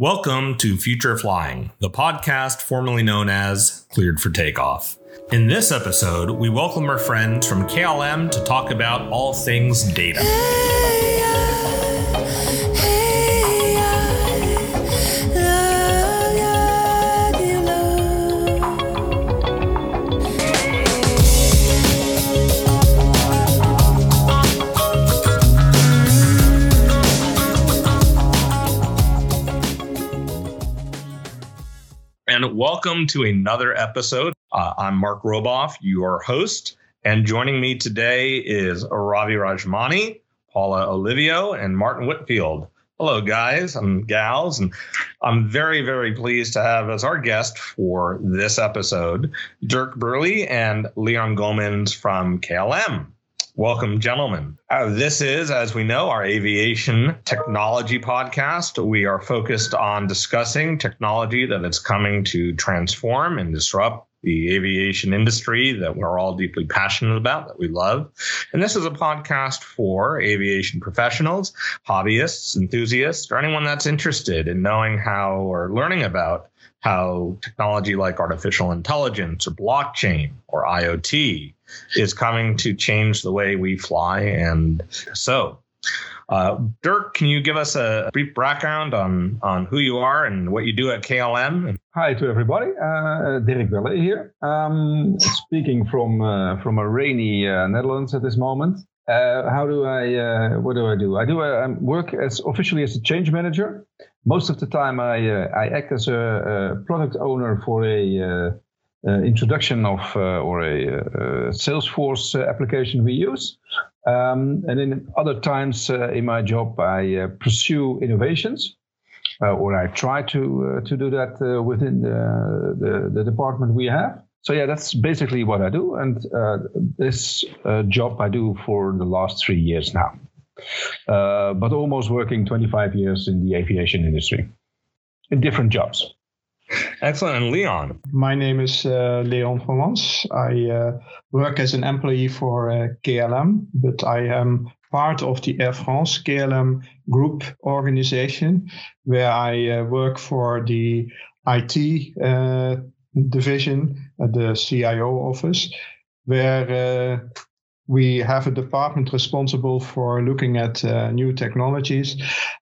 Welcome to Future Flying, the podcast formerly known as Cleared for Takeoff. In this episode, we welcome our friends from KLM to talk about all things data. And welcome to another episode. Uh, I'm Mark Roboff, your host, and joining me today is Ravi Rajamani, Paula Olivio, and Martin Whitfield. Hello, guys and gals, and I'm very, very pleased to have as our guest for this episode Dirk Burley and Leon Gommans from KLM. Welcome, gentlemen. Uh, this is, as we know, our aviation technology podcast. We are focused on discussing technology that is coming to transform and disrupt the aviation industry that we're all deeply passionate about, that we love. And this is a podcast for aviation professionals, hobbyists, enthusiasts, or anyone that's interested in knowing how or learning about how technology like artificial intelligence or blockchain or IoT is coming to change the way we fly. And so, uh, Dirk, can you give us a brief background on, on who you are and what you do at KLM? Hi to everybody. Uh, Dirk Belle here. Um, speaking from uh, from a rainy uh, Netherlands at this moment. Uh, how do I? Uh, what do I do? I do work as officially as a change manager most of the time I, I act as a, a, product owner for a uh, uh, introduction of or a, a Salesforce application we use. Um, and in other times in my job, I pursue innovations. Uh, or I try to uh, to do that uh, within the, the, the department we have. So yeah, that's basically what I do, and this job I do for the last three years now uh, but almost working 25 years in the aviation industry in different jobs. Excellent. And Leon? My name is uh, Leon Wans. I uh, work as an employee for uh, KLM, but I am part of the Air France KLM group organization, where I uh, work for the IT uh, division, the CIO office, where we have a department responsible for looking at uh, new technologies.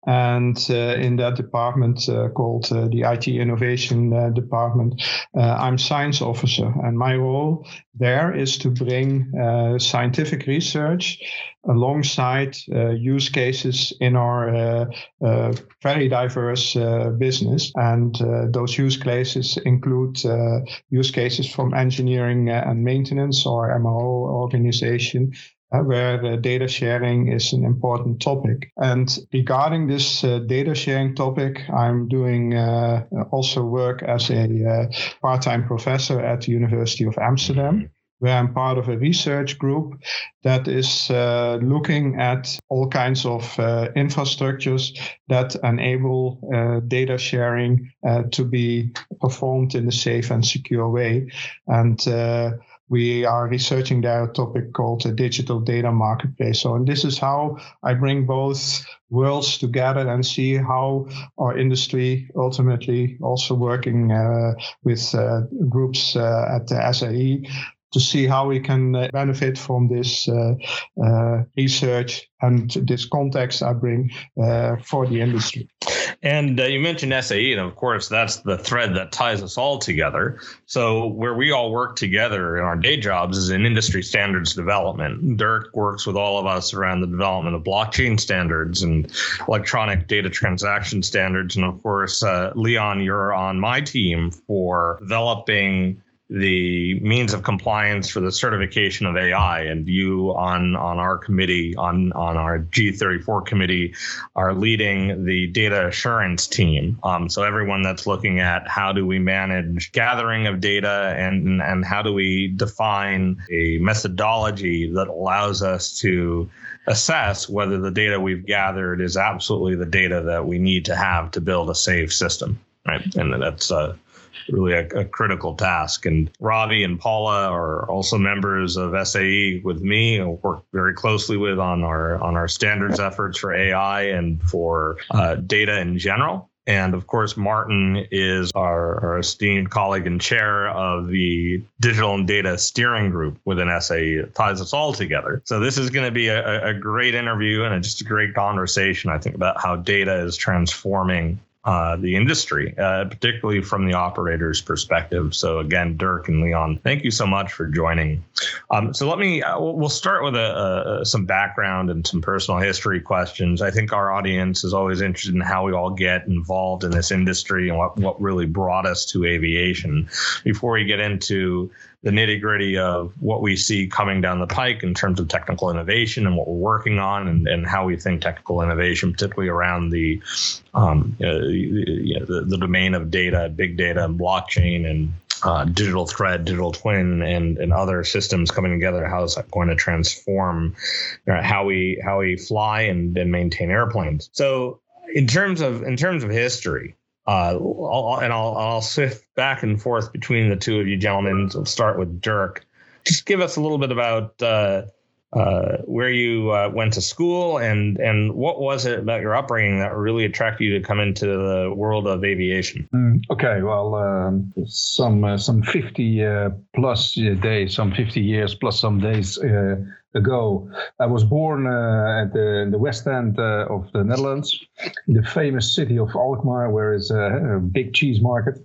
And uh, in that department uh, called uh, the IT Innovation uh, Department, uh, I'm science officer. And my role there is to bring scientific research alongside use cases in our very diverse business. And those use cases include use cases from engineering and maintenance or MRO organization uh, where uh, data sharing is an important topic. And regarding this uh, data sharing topic, I'm doing uh, also work as a uh, part time professor at the University of Amsterdam. Where I'm part of a research group that is uh, looking at all kinds of infrastructures that enable data sharing to be performed in a safe and secure way. And we are researching a topic called a digital data marketplace. So, and this is how I bring both worlds together and see how our industry ultimately also working uh, with uh, groups uh, at the SAE to see how we can uh, benefit from this uh, uh, research and this context I bring for the industry. And uh, you mentioned SAE, and of course, that's the thread that ties us all together. So, where we all work together in our day jobs is in industry standards development. Dirk works with all of us around the development of blockchain standards and electronic data transaction standards. And of course, uh, Leon, you're on my team for developing the means of compliance for the certification of AI, and you on on our committee on on our G34 committee are leading the data assurance team. Um, so everyone that's looking at how do we manage gathering of data and and how do we define a methodology that allows us to assess whether the data we've gathered is absolutely the data that we need to have to build a safe system right and that's uh, really a, a, critical task. And Ravi and Paula are also members of SAE with me. and work very closely with on our on our standards efforts for AI and for uh, data in general. And of course, Martin is our, our, esteemed colleague and chair of the Digital and Data Steering Group within SAE that ties us all together. So this is going to be a, a great interview and a, just a great conversation, I think, about how data is transforming uh, the industry, uh, particularly from the operator's perspective. So again, Dirk and Leon, thank you so much for joining. Um, so let me, uh, we'll start with a, a, some background and some personal history questions. I think our audience is always interested in how we all get involved in this industry and what, what really brought us to aviation. Before we get into the nitty gritty of what we see coming down the pike in terms of technical innovation and what we're working on and, and how we think technical innovation, particularly around the, um, uh, you know, the, the domain of data, big data, and blockchain and uh, digital thread, digital twin, and and other systems coming together. How is that going to transform you know, how we how we fly and, and maintain airplanes? So in terms of in terms of history, uh, I'll, and I'll, I'll sift back and forth between the two of you gentlemen. I'll start with Dirk. Just give us a little bit about uh, uh, where you uh, went to school and and what was it about your upbringing that really attracted you to come into the world of aviation? Mm, okay, well, um, some uh, some 50 uh, plus days, some 50 years plus some days ago. I was born uh, at the, the, west end uh, of the Netherlands, in the famous city of Alkmaar, where is a, a big cheese market.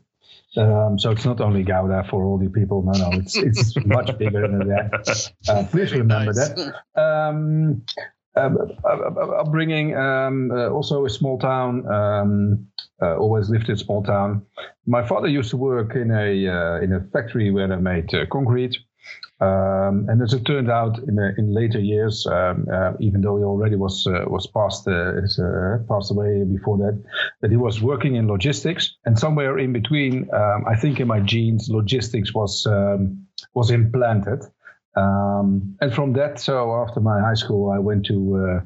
Um, so it's not only Gouda for all the people. No, no, it's it's much bigger than that. Uh, please remember nice. that. Um, um, upbringing, um, uh, also a small town. Um, uh, always lived in a small town. My father used to work in a uh, in a factory where they made uh, concrete. Um, and as it turned out in, uh, in later years, um, uh, even though he already was uh, was passed uh, uh, passed away before that, that he was working in logistics, and somewhere in between, um, I think in my genes, logistics was um, was implanted. Um, and from that, so after my high school, I went to uh,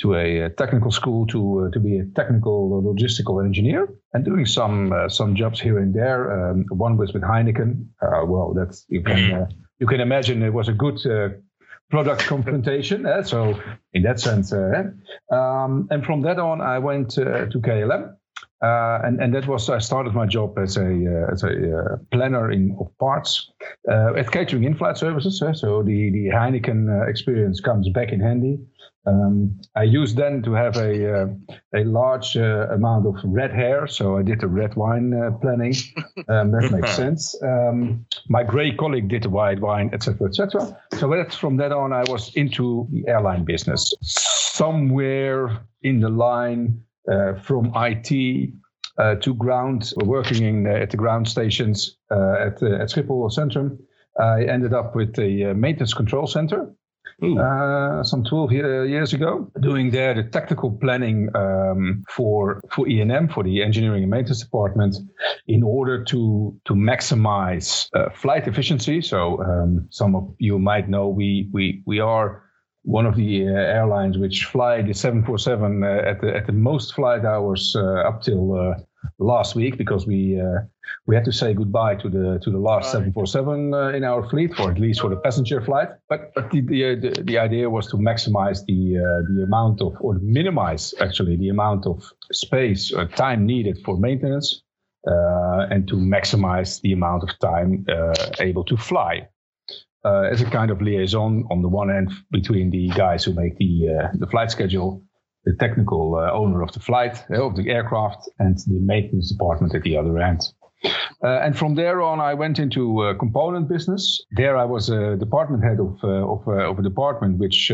to a technical school to to be a technical logistical engineer, and doing some some jobs here and there. Um, one was with Heineken. well, that's you can you can imagine it was a good uh, product confrontation. Uh, so in that sense, uh, um, and from that on, I went uh, to KLM. Uh, and and that was I started my job as a uh, as a uh, planner in of parts at catering in-flight services. so the the Heineken experience comes back in handy. Um, I used then to have a uh, a large uh, amount of red hair, so I did the red wine uh, planning. Um, that makes sense. Um, my gray colleague did the white wine, etc., etc. So that's from that on, I was into the airline business. Somewhere in the line uh, from IT uh, to ground, working in at the ground stations uh, at at Schiphol Centrum. I ended up with the maintenance control center uh, some 12 years ago, doing there the tactical planning um, for for E&M, for the engineering and maintenance department, in order to to maximize uh, flight efficiency. So um, some of you might know we we we are one of the uh, airlines which fly the 747 uh, at the at the most flight hours uh, up till uh, last week because we uh, we had to say goodbye to the to the last right. 747 uh, in our fleet, for at least for the passenger flight. But, but the, the, the, the idea was to maximize the uh, the amount of or minimize actually the amount of space or time needed for maintenance, uh, and to maximize the amount of time uh, able to fly. Uh, as a kind of liaison on the one end between the guys who make the the flight schedule the technical uh, owner of the flight uh, of the aircraft and the maintenance department at the other end. Uh, and from there on, I went into uh, component business. There, I was a department head of uh, of, uh, of, a department which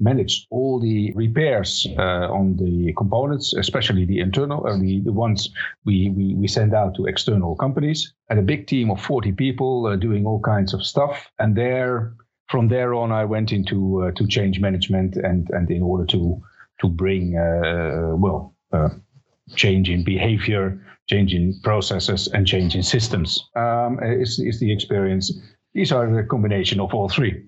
managed all the repairs on the components, especially the internal, the, the ones we, we, we send out to external companies. And a big team of 40 people doing all kinds of stuff. And there, from there on, I went into to change management and and in order to to bring uh, well uh, change in behavior, change in processes, and change in systems. Um, is is the experience? These are the combination of all three.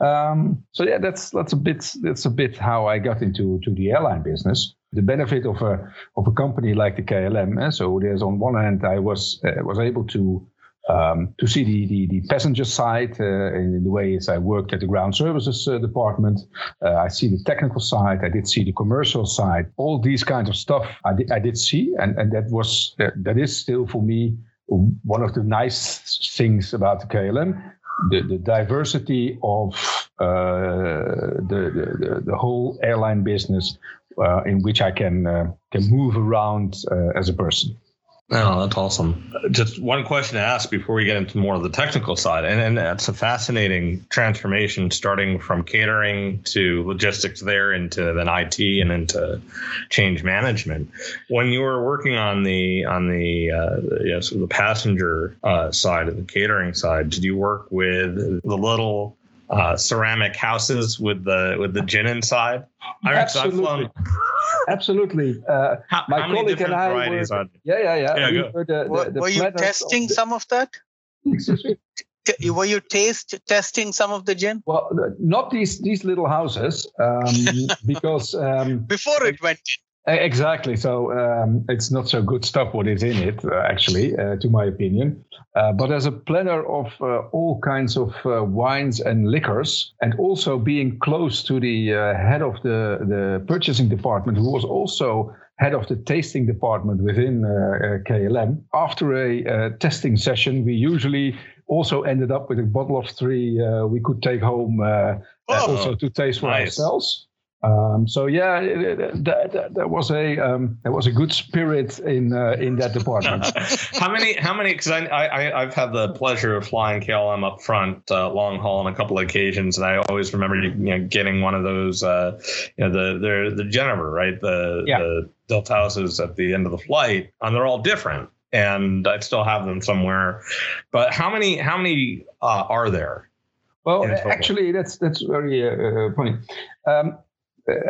Um, so yeah, that's that's a bit that's a bit how I got into to the airline business. The benefit of a of a company like the KLM. Eh? So there's on one hand I was uh, was able to um, to see the, the, the passenger side uh, in the ways I worked at the ground services uh, department. Uh, I see the technical side. I did see the commercial side. All these kinds of stuff I did, I did see, and, and that was that, that is still for me one of the nice things about the KLM. The, the diversity of uh, the, the, the whole airline business uh, in which I can uh, can move around as a person. Oh, that's awesome. Just one question to ask before we get into more of the technical side. And, and that's a fascinating transformation starting from catering to logistics there into then IT and into change management. When you were working on the on the uh, yes, the passenger uh, side of the catering side, did you work with the little uh, ceramic houses with the with the gin inside? Absolutely. Absolutely. Uh, how, my how colleague and I were, yeah, yeah, yeah. yeah we were, the, the, the were you testing some of that? were you taste testing some of the gin? Well, not these these little houses, um, because um, before it went in. Exactly. So um, it's not so good stuff what is in it, uh, actually, uh, to my opinion. Uh, but as a planner of uh, all kinds of uh, wines and liquors, and also being close to the uh, head of the, the purchasing department, who was also head of the tasting department within KLM, after a testing session, we usually also ended up with a bottle of three we could take home oh, also to taste for nice. ourselves. Um, so yeah, that, that, that, was a um, there was a good spirit in uh, in that department. how many? How many? Because I, I I've had the pleasure of flying KLM up front uh, long haul on a couple of occasions, and I always remember you know getting one of those uh, you know the the the jenever right the yeah. the Delft houses at the end of the flight, and they're all different. And I still have them somewhere, but how many? How many uh, are there? Well, actually, that's that's very uh, funny. Um,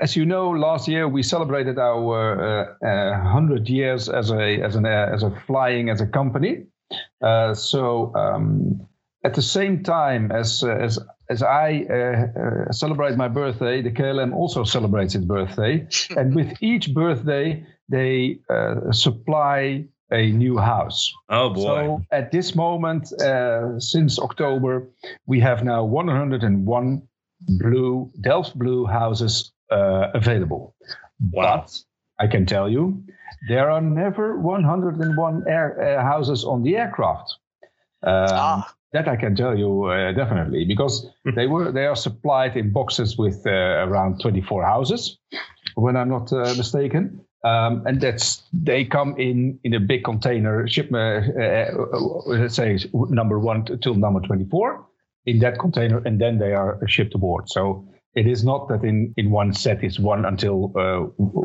as you know, last year we celebrated our uh, uh, hundred years as a as an uh, as a flying as a company. Uh, so um, at the same time as uh, as as I uh, celebrate my birthday, the KLM also celebrates its birthday, and with each birthday they supply a new house. Oh boy! So at this moment, since October, we have now 101 blue Delft blue houses uh, available. Wow. But I can tell you, there are never 101 air, uh, houses on the aircraft. Um, ah. That I can tell you uh, definitely because hmm. they were they are supplied in boxes with uh, around 24 houses, when I'm not uh, mistaken. Um, and that's they come in in a big container shipment. Uh, let's say number one till number 24 in that container, and then they are shipped aboard. So it is not that in, in one set it's one until uh,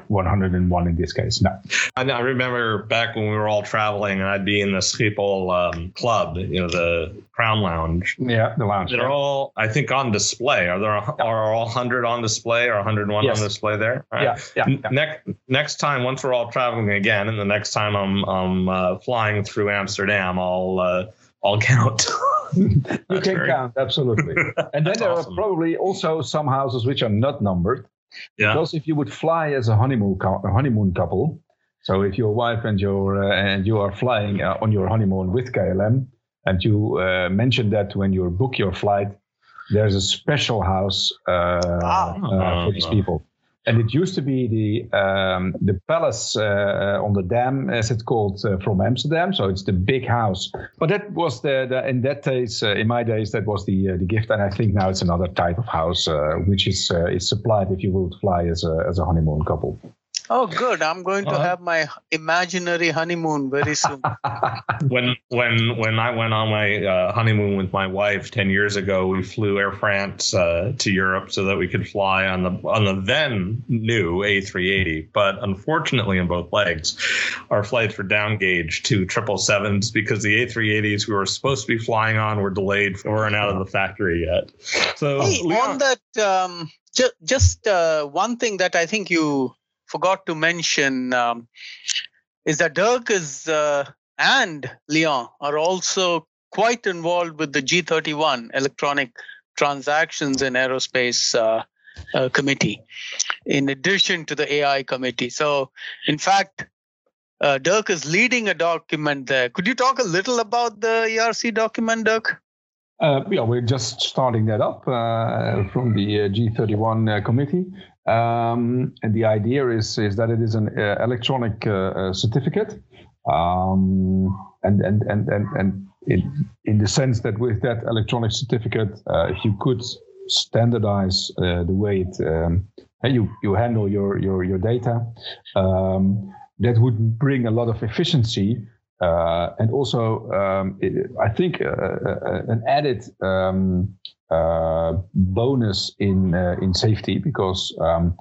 101 in this case. No. I, I, remember back when we were all traveling, and I'd be in the Schiphol um, club, you know, the Crown Lounge. Yeah, the lounge. They're yeah. all, I think, on display. Are there yeah. are all 100 on display or 101 yes. on display there? Right. Yeah, yeah, yeah. Next next time, once we're all traveling again, and the next time I'm I'm uh, flying through Amsterdam, I'll uh, I'll count. you can very... count absolutely. And then there awesome. are probably also some houses which are not numbered. Yeah. Because if you would fly as a honeymoon a honeymoon couple, so if your wife and your uh, and you are flying uh, on your honeymoon with KLM, and you uh, mention that when you book your flight, there's a special house uh, ah. for these people and it used to be the um, the palace uh, on the dam, as it's called, uh, from Amsterdam. So it's the big house. But that was the, the in that days, uh, in my days, that was the uh, the gift. And I think now it's another type of house, uh, which is uh, is supplied if you would fly as a as a honeymoon couple. Oh, good. I'm going to uh have my imaginary honeymoon very soon. when when when I went on my uh, honeymoon with my wife ten years ago, we flew Air France uh, to Europe so that we could fly on the on the then new A380. But unfortunately, in both legs, our flights were downgauged to triple sevens because the A380s we were supposed to be flying on were delayed, weren't out of the factory yet. So hey, on that, um, ju- just uh, one thing that I think you forgot to mention um, is that Dirk is uh, and Leon are also quite involved with the G31 electronic transactions in aerospace uh, uh, committee, in addition to the AI committee. So, in fact, uh, Dirk is leading a document there. Could you talk a little about the ERC document, Dirk? Uh, yeah, we're just starting that up uh, from the uh, G31 uh, committee. Um, and the idea is, is that it is an uh, electronic uh, certificate. Um, and, and, and, and, and in, in the sense that with that electronic certificate, if you could standardize the way it um, you, you handle your, your, your data, um, that would bring a lot of efficiency uh, and also, um, it, I think uh, uh, an added um, uh, bonus in uh, in safety because um,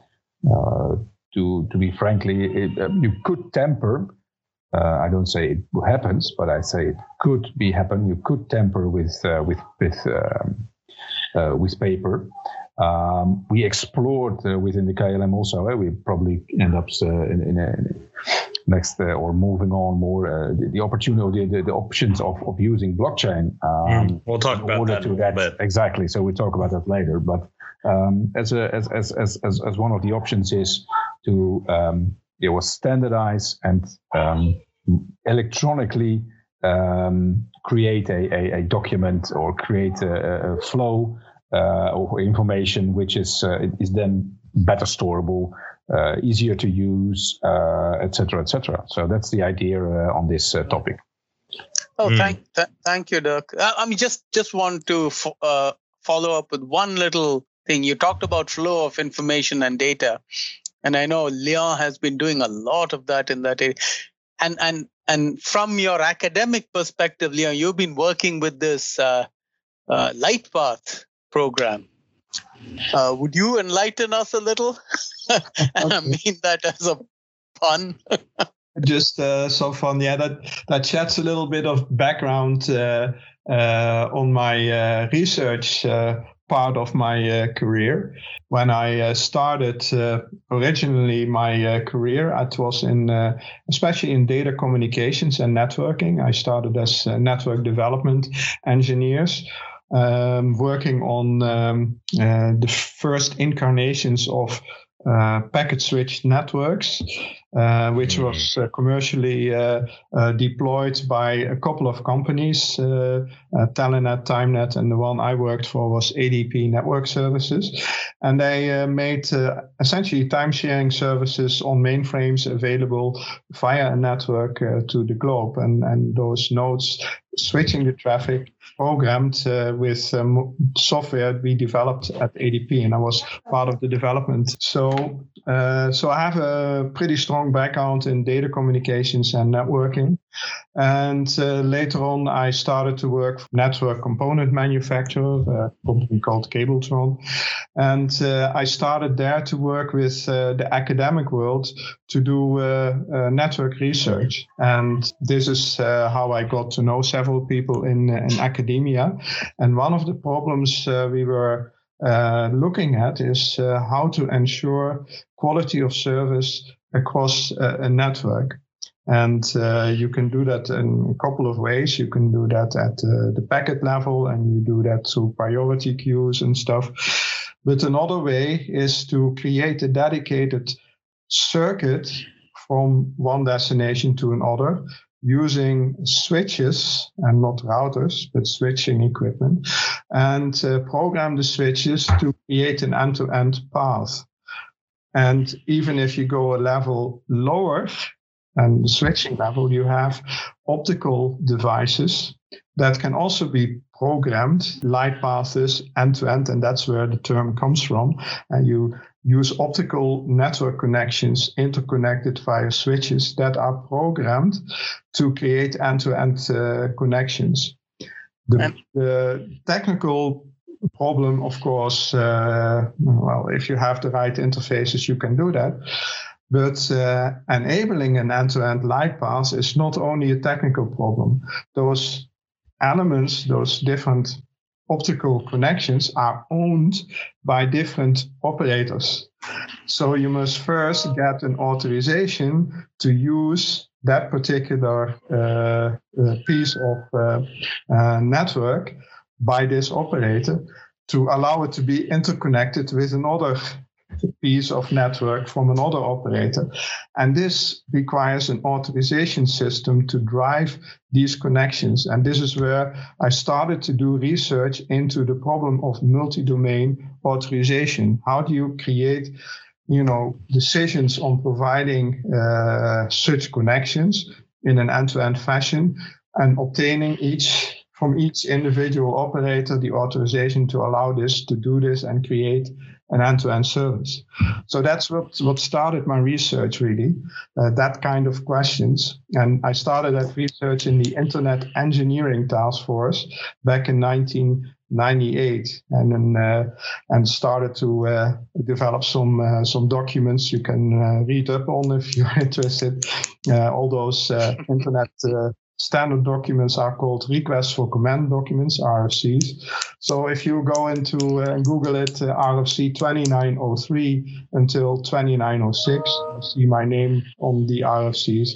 uh, to to be frankly, it, you could tamper. I don't say it happens, but I say it could be happen. You could tamper with with with um, with paper. Um, we explored within the KLM also. we probably end up in, in, a, next uh, or moving on more uh, the, the, opportunity the, the, options of, of using blockchain um, mm, we'll talk about that, to that bit. exactly so we talk about that later but um, as, a, as, as, as, as, as one of the options is to um, you know, standardize and um, electronically um, create a, a, a, document or create a, a flow uh, of information which is uh, is then better storable uh, easier to use, etc., uh, etc. Et so that's the idea uh, on this topic. Oh, mm. thank th- thank you, Dirk. I mean, just just want to f- follow up with one little thing. You talked about flow of information and data, and I know Leon has been doing a lot of that in that area. And and and from your academic perspective, Leon, you've been working with this uh, uh, LightPath program. Uh, would you enlighten us a little? and I mean that as a pun. Just uh, so fun, yeah. That that sheds a little bit of background uh, uh on my uh, research uh, part of my career. When I started originally my career, it was in especially in data communications and networking. I started as network development engineers um, working on um, uh, the first incarnations of uh, packet switched networks, uh, which hmm. was uh, commercially uh, uh, deployed by a couple of companies, Telenet, Tymnet, and the one I worked for was ADP Network Services. And they made essentially time sharing services on mainframes available via a network to the globe. And, and those nodes switching the traffic programmed uh, with um, software we developed at ADP, and I was part of the development. So, uh, so I have a pretty strong background in data communications and networking. And uh, later on, I started to work for network component manufacturer, a company called Cabletron. And uh, I started there to work with uh, the academic world to do uh, network research. And this is uh, how I got to know several people in, in academia. And one of the problems we were looking at is how to ensure quality of service across a network. And uh, you can do that in a couple of ways. You can do that at uh, the packet level and you do that through priority queues and stuff. But another way is to create a dedicated circuit from one destination to another using switches and not routers, but switching equipment and uh, program the switches to create an end to end path. And even if you go a level lower, and the switching level, you have optical devices that can also be programmed, light paths end to end, and that's where the term comes from. And you use optical network connections interconnected via switches that are programmed to create end to end connections. The, the, technical problem, of course, uh, well, if you have the right interfaces, you can do that. But uh, enabling an end-to-end light path is not only a technical problem. Those elements, those different optical connections are owned by different operators. So you must first get an authorization to use that particular uh, uh, piece of uh, uh network by this operator to allow it to be interconnected with another piece of network from another operator. And this requires an authorization system to drive these connections. And this is where I started to do research into the problem of multi-domain authorization. How do you create you know, decisions on providing uh, such connections in an end-to-end fashion and obtaining each from each individual operator the authorization to allow this to do this and create an end-to-end service. So that's what, what started my research really, uh, that kind of questions. And I started that research in the Internet Engineering Task Force back in 1998 and then uh, and started to uh, develop some uh, some documents you can uh, read up on if you're interested. Uh, all those internet standard documents are called requests for command documents, RFCs. So if you go into uh, Google it, uh, RFC 2903 until 2906, you see my name on the RFCs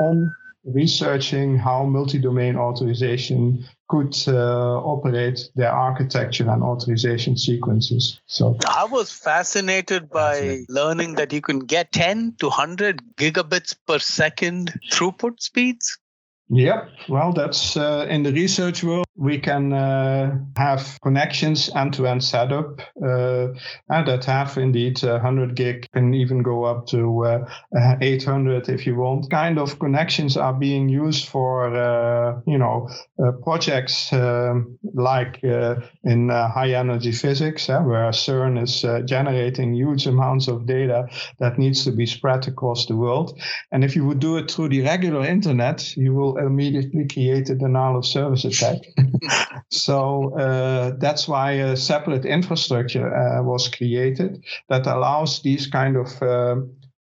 on researching how multi-domain authorization could uh, operate their architecture and authorization sequences. So I was fascinated by learning that you can get 10 to 100 gigabits per second throughput speeds. Yep. Well, that's uh, in the research world. We can uh, have connections end-to-end setup uh, and that have indeed 100 gig, can even go up to uh, 800 if you want. Kind of connections are being used for, uh, you know, uh, projects um, like in high energy physics, where CERN is generating huge amounts of data that needs to be spread across the world. And if you would do it through the regular internet, you will immediately create a denial of service attack. so uh, that's why a separate infrastructure uh, was created that allows these kind of uh,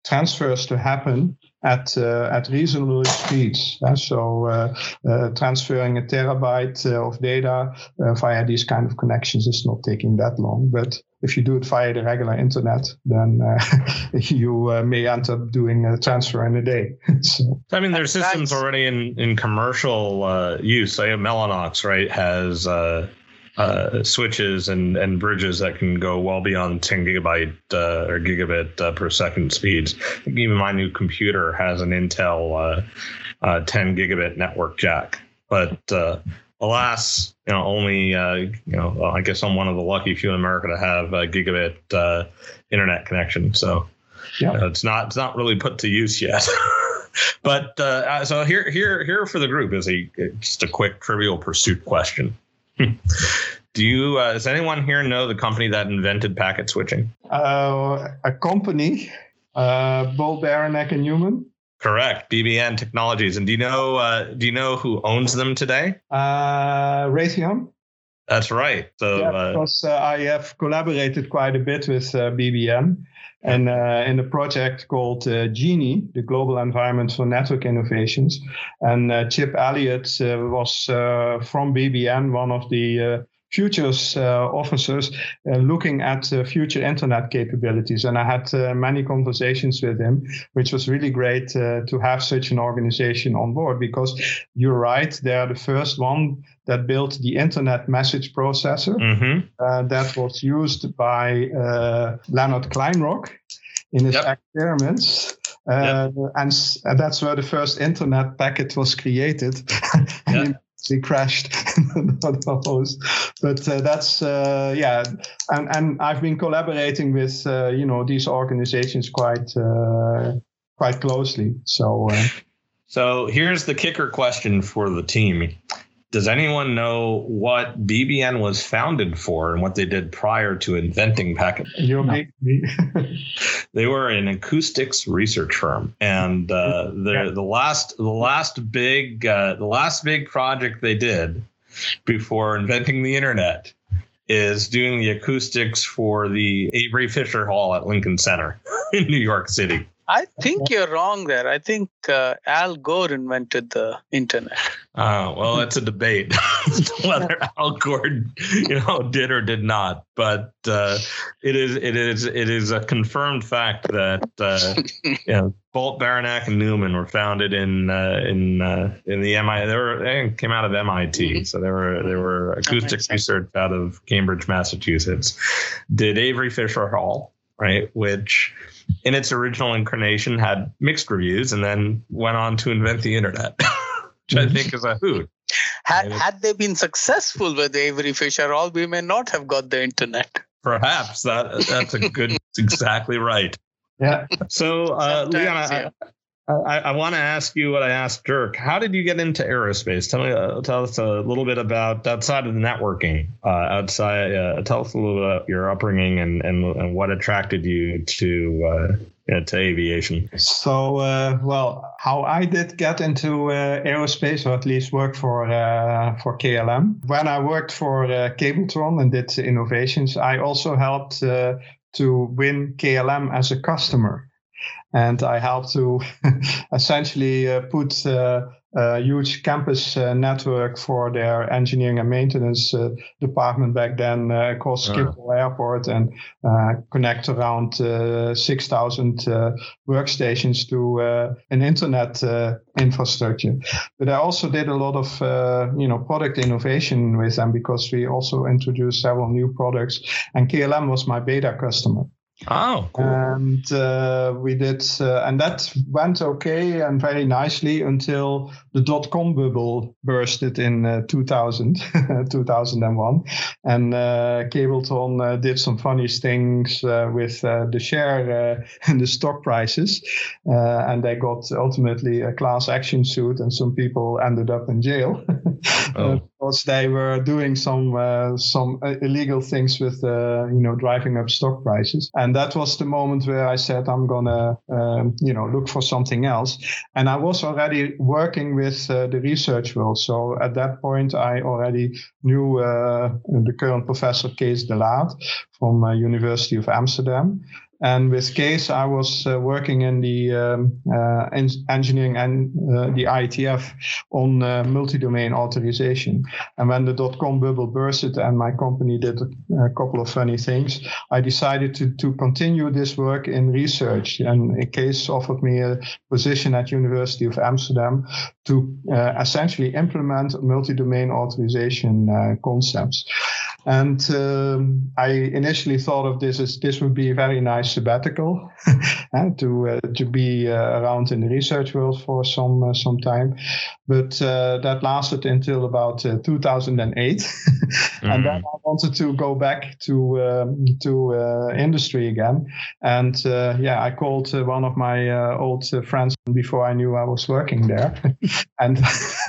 transfers to happen at uh, at reasonable speeds. Uh, so uh, uh transferring a terabyte uh, of data uh, via these kind of connections is not taking that long. But if you do it via the regular internet, then you may end up doing a transfer in a day. so I mean, there's systems already in in commercial use. Say Mellanox, right, has uh, switches and, and bridges that can go well beyond 10 gigabyte uh, or gigabit uh, per second speeds. Even my new computer has an Intel uh, uh, 10 gigabit network jack, but uh, alas, you know, only you know, I guess I'm one of the lucky few in America to have a gigabit internet connection. So yeah. it's not it's not really put to use yet. but so here here here for the group is a just a quick trivial pursuit question. Do you? Uh, does anyone here know the company that invented packet switching? Uh, a company, uh, Bolt Beranek and Newman. Correct, BBN Technologies. And do you know? Uh, do you know who owns them today? Uh, Raytheon. That's right. So, yeah, uh, because uh, I have collaborated quite a bit with uh, BBN, and uh, in a project called uh, GENI, the Global Environment for Network Innovations. And uh, Chip Elliott was from BBN, one of the futures uh, officers uh, looking at uh, future internet capabilities. And I had many conversations with him, which was really great to have such an organization on board because you're right, they're the first one that built the internet message processor mm-hmm. uh, that was used by uh, Leonard Kleinrock in his yep. experiments. Uh, yep. and, and, that's where the first internet packet was created. yep. He crashed. But uh, that's uh, yeah, and and I've been collaborating with uh, you know these organizations quite uh, quite closely. So. Uh, so here's the kicker question for the team does anyone know what BBN was founded for and what they did prior to inventing packet? No. they were an acoustics research firm, and uh, the the last the last big uh, the last big project they did before inventing the internet is doing the acoustics for the Avery Fisher Hall at Lincoln Center in New York City. I think you're wrong there. I think uh, Al Gore invented the internet. Uh, well, that's a debate whether Al Gore, you know, did or did not. But uh, it is it is it is a confirmed fact that uh, you know Bolt, Beranek, and Newman were founded in uh, in uh, in the MIT. They were they came out of MIT, mm-hmm. so they were they were acoustics research out of Cambridge, Massachusetts. Did Avery Fisher Hall right? Which in its original incarnation had mixed reviews and then went on to invent the internet, which I think is a hoot. Had, had they been successful with Avery Fisher Hall we may not have got the internet. Perhaps that that's a good. exactly right. Yeah. So, uh, Leon, I, I, I want to ask you what I asked Dirk. How did you get into aerospace? Tell me, uh, tell us a little bit about outside of the networking. Uh, outside, uh, tell us a little bit about your upbringing and and, and what attracted you to uh, to aviation. So, uh, well, how I did get into uh, aerospace, or at least work for for KLM. When I worked for Cabletron and did innovations, I also helped to win KLM as a customer and I helped to essentially uh, put uh, a huge campus uh, network for their engineering and maintenance uh, department back then uh, across Schiphol Airport and uh, connect around 6,000 workstations to an internet infrastructure. But I also did a lot of you know product innovation with them because we also introduced several new products, and KLM was my beta customer. Oh, cool. And uh, we did, uh, and that went okay and very nicely until the dot com bubble bursted in uh, 2000, 2001. And uh, Cabletron uh, did some funny things uh, with the share and the stock prices. and they got ultimately a class action suit, and some people ended up in jail. oh. Because they were doing some some illegal things with you know driving up stock prices. And and that was the moment where I said I'm gonna, um, you know, look for something else. And I was already working with uh, the research world, so at that point I already knew uh, the current professor Kees de Laat from uh, University of Amsterdam, and with Kees, I was uh, working in the um, uh, engineering and uh, the IETF on uh, multi-domain authorization. And when the dot-com bubble bursted and my company did a, couple of funny things, I decided to, to continue this work in research. And Kees offered me a position at University of Amsterdam to uh, essentially implement multi-domain authorization uh, concepts. And um, I initially thought of this as this would be a very nice sabbatical and to uh, to be uh, around in the research world for some uh, some time, but uh, that lasted until about 2008, mm-hmm. and then I wanted to go back to um, to industry again, and yeah, I called one of my old friends before I knew I was working there, and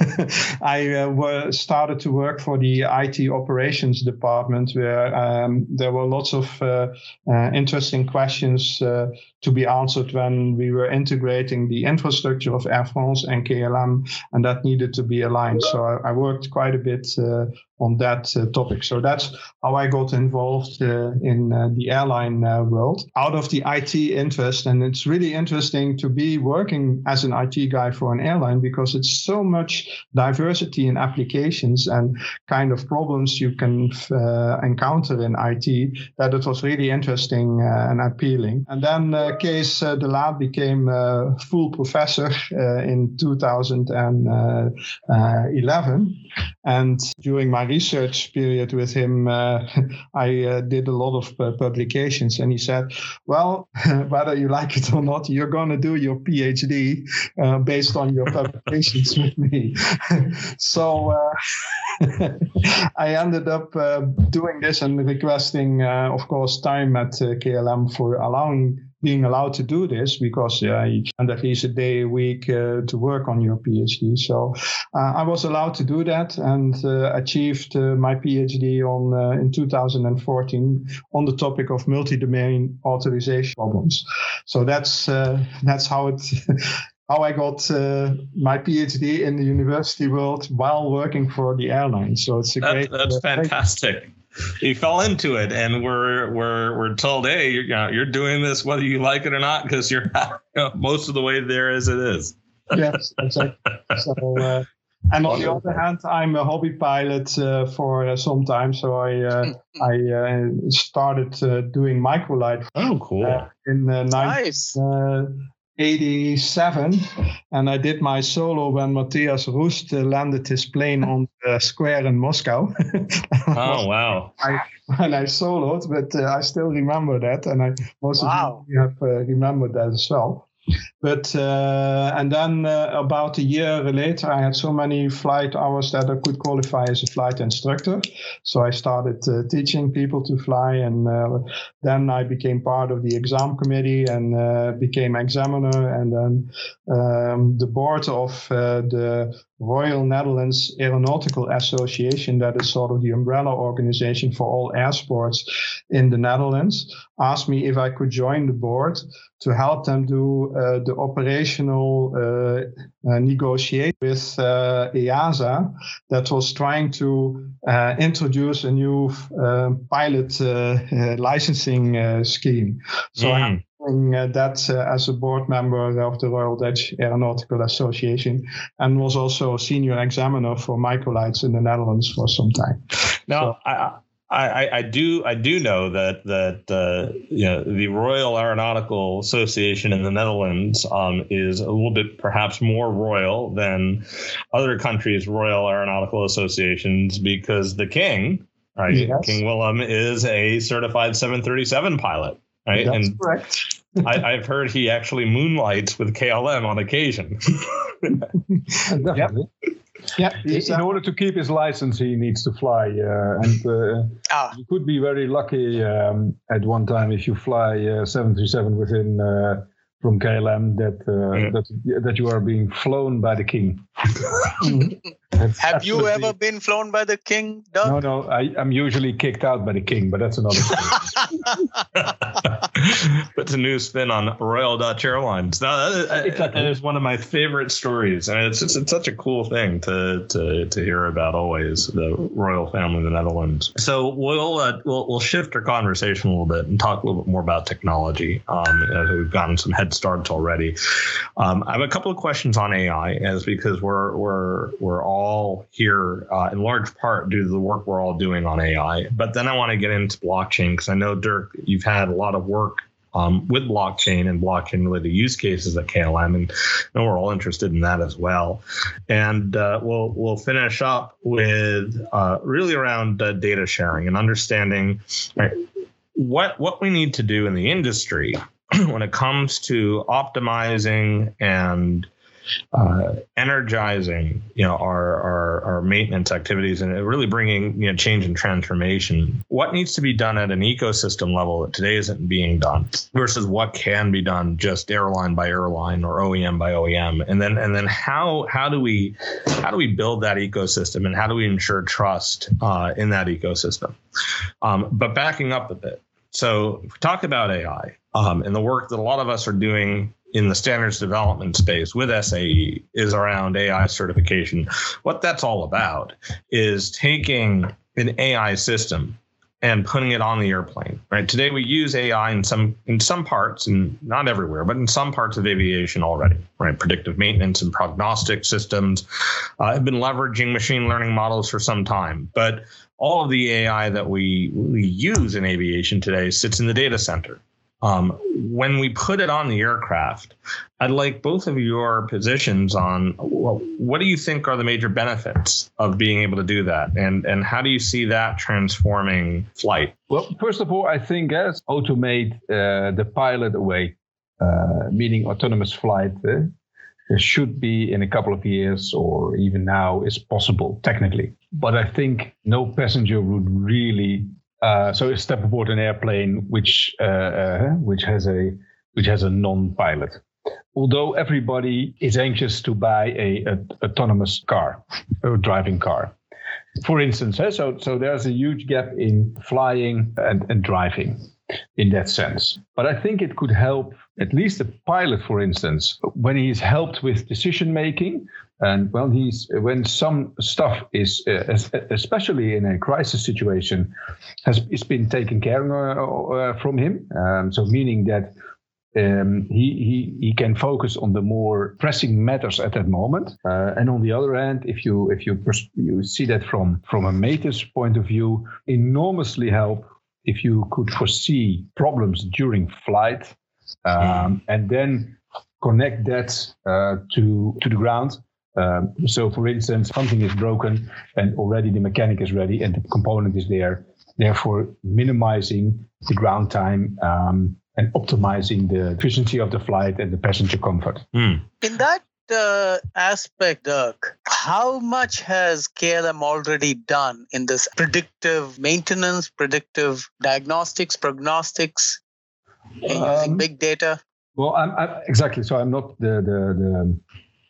I started to work for the IT operations department department where um, there were lots of uh, uh, interesting questions uh, to be answered when we were integrating the infrastructure of Air France and KLM, and that needed to be aligned. So I, I worked quite a bit uh, on that uh, topic. So that's how I got involved uh, in uh, the airline uh, world out of the IT interest. And it's really interesting to be working as an IT guy for an airline because it's so much diversity in applications and kind of problems you can uh, encounter in IT that it was really interesting uh, and appealing. And then Kees de Laat became a full professor in 2011. And during my research period with him, uh, I uh, did a lot of uh, publications. And he said, Well, whether you like it or not, you're going to do your PhD uh, based on your publications with me. so uh, I ended up uh, doing this and requesting, of course, time at KLM for allowing being allowed to do this because yeah, you spend at least a day a week uh, to work on your PhD. So uh, I was allowed to do that and uh, achieved uh, my PhD on uh, in 2014 on the topic of multi-domain authorization problems. So that's uh, that's how it. how I got my PhD in the university world while working for the airline. So it's a that, great. That's fantastic he fell into it, and we're we're we're told, hey, you're, you know, you're doing this whether you like it or not because you're you know, most of the way there as it is. yes, exactly. So, uh, and on the other hand, I'm a hobby pilot uh, for uh, some time, so I uh, I uh, started uh, doing microlight. Oh, cool! in uh, nice. 87, and I did my solo when Matthias Rust landed his plane on the square in Moscow. oh wow! I, when I soloed, but uh, I still remember that, and I most wow. of you have uh, remembered that as well. But uh, and then uh, about a year later, I had so many flight hours that I could qualify as a flight instructor. So I started uh, teaching people to fly, and uh, then I became part of the exam committee and uh, became examiner, and then um, the board of uh, the Royal Netherlands Aeronautical Association, that is sort of the umbrella organization for all air sports in the Netherlands, asked me if I could join the board to help them do uh, the operational uh, uh, negotiate with uh, EASA that was trying to uh, introduce a new uh, pilot licensing scheme. So mm uh, that uh, as a board member of the Royal Dutch Aeronautical Association and was also a senior examiner for microlights in the Netherlands for some time. Now, so, I, I, I, do I do know that that uh, you know the Royal Aeronautical Association in the Netherlands um, is a little bit perhaps more royal than other countries' Royal Aeronautical Associations because the King, right, yes. King Willem, is a certified 737 pilot right? That's and correct. I, have heard he actually moonlights with KLM on occasion. Definitely. Yep. Yeah, in order to keep his license, he needs to fly, uh, and uh, ah. you could be very lucky um, at one time if you fly uh, 737 within uh, from KLM that uh, yeah. that that you are being flown by the king. Have you ever been flown by the king, Doug? No, no. I, am usually kicked out by the king, but that's another story. Puts a new spin on Royal Dutch Airlines. No, that, exactly. that is one of my favorite stories, and it's, it's, it's such a cool thing to, to to hear about. Always the royal family in the Netherlands. So we'll uh, we'll we'll shift our conversation a little bit and talk a little bit more about technology. Um, we've gotten some head starts already. Um, I have a couple of questions on AI, as because we're we're we're all here uh, in large part due to the work we're all doing on AI. But then I want to get into blockchain because I know, Dirk, you've had a lot of work um, with blockchain and blockchain related use cases at KLM, and I we're all interested in that as well. And uh, we'll we'll finish up with uh, really around uh, data sharing and understanding right, what what we need to do in the industry when it comes to optimizing and uh, energizing, you know, our, our, our maintenance activities and really bringing you know change and transformation. What needs to be done at an ecosystem level that today isn't being done versus what can be done just airline by airline or OEM by OEM, and then and then how how do we how do we build that ecosystem and how do we ensure trust uh, in that ecosystem? Um, but backing up a bit. So talk about AI um, and the work that a lot of us are doing in the standards development space with SAE is around AI certification. What that's all about is taking an AI system and putting it on the airplane. Right today, we use AI in some in some parts, and not everywhere, but in some parts of aviation already. Right, predictive maintenance and prognostic systems uh, have been leveraging machine learning models for some time, but all of the AI that we, we use in aviation today sits in the data center. Um, when we put it on the aircraft, I'd like both of your positions on well, what do you think are the major benefits of being able to do that, and and how do you see that transforming flight? Well, first of all, I think as automate uh, the pilot away, uh, meaning autonomous flight. Uh, should be in a couple of years or even now is possible technically. But I think no passenger would really uh, so step aboard an airplane which uh, uh, which has a which has a non-pilot. Although everybody is anxious to buy a, a autonomous car, a driving car, for instance. Eh, so so there's a huge gap in flying and, and driving in that sense. But I think it could help at least a pilot, for instance, when he's helped with decision making. And well, he's when some stuff is, uh, especially in a crisis situation, has is been taken care of uh, from him. Um, so meaning that um, he, he he can focus on the more pressing matters at that moment. Uh, and on the other hand, if you if you pers- you see that from from a maintenance point of view, enormously help if you could foresee problems during flight um, and then connect that uh, to to the ground. Um, so, for instance, something is broken and already the mechanic is ready and the component is there, therefore minimizing the ground time um, and optimizing the efficiency of the flight and the passenger comfort. Mm. In that uh, aspect, Dirk, how much has KLM already done in this predictive maintenance, predictive diagnostics, prognostics, using Um, big data? Well, I'm, I'm exactly. So I'm not the the the,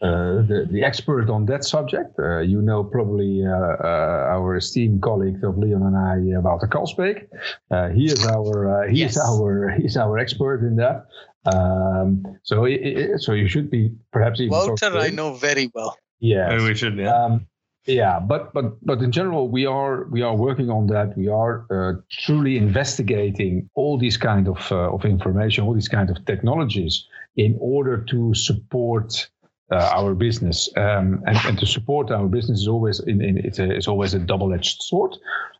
uh, the, the expert on that subject. Uh, you know probably uh, uh, our esteemed colleague of Leon and I, uh, Wouter Kalsbeek. Uh, he is our uh, he Yes. is our he's our expert in that. Um, so i i so you should be perhaps even Walter, I know very well. Yes. Maybe we should. Yeah. Um, yeah, but but but in general, we are we are working on that. We are uh, truly investigating all these kind of uh, of information, all these kind of technologies, in order to support uh, our business. Um, and, and to support our business is always in, in it's, a, it's always a double edged sword.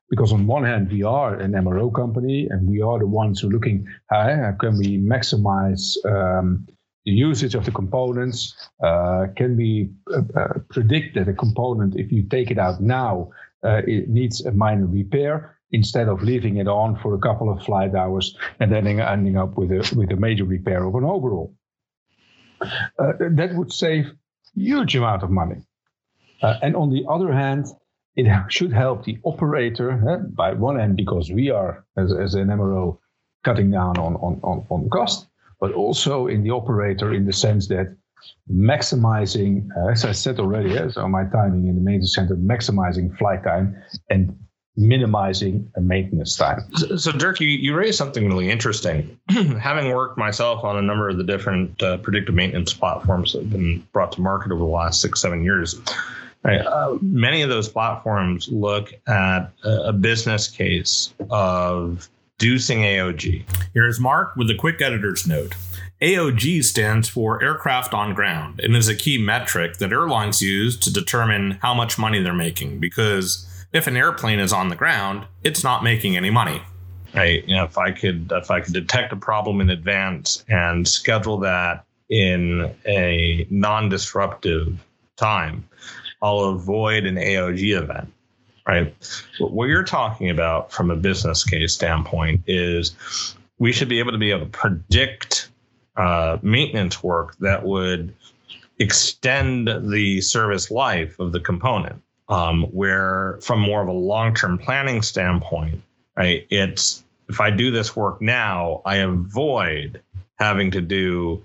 Because on one hand, we are an MRO company, and we are the ones who are looking how, how can we maximize um, the usage of the components. Uh, can we uh, uh, predict that a component, if you take it out now, uh, it needs a minor repair instead of leaving it on for a couple of flight hours and then ending up with a with a major repair of an overall? Uh, that would save huge amount of money. Uh, and on the other hand, it should help the operator eh, by one end because we are as, as an MRO cutting down on, on, on, on cost, but also in the operator in the sense that maximizing, uh, as I said already, uh, so my timing in the maintenance center, maximizing flight time and minimizing a maintenance time. So, so, Dirk, you, you raised something really interesting. Having worked myself on a number of the different uh, predictive maintenance platforms that have been brought to market over the last six, seven years, right, uh, many of those platforms look at a, a business case of reducing AOG. Here's Mark with a quick editor's note. AOG stands for Aircraft on Ground and is a key metric that airlines use to determine how much money they're making because if an airplane is on the ground, it's not making any money. Right. You know, if I could if I could detect a problem in advance and schedule that in a non-disruptive time, I'll avoid an AOG event. Right. What you're talking about from a business case standpoint is we should be able to be able to predict uh, maintenance work that would extend the service life of the component. Um, where, from more of a long term planning standpoint, right, it's if I do this work now, I avoid having to do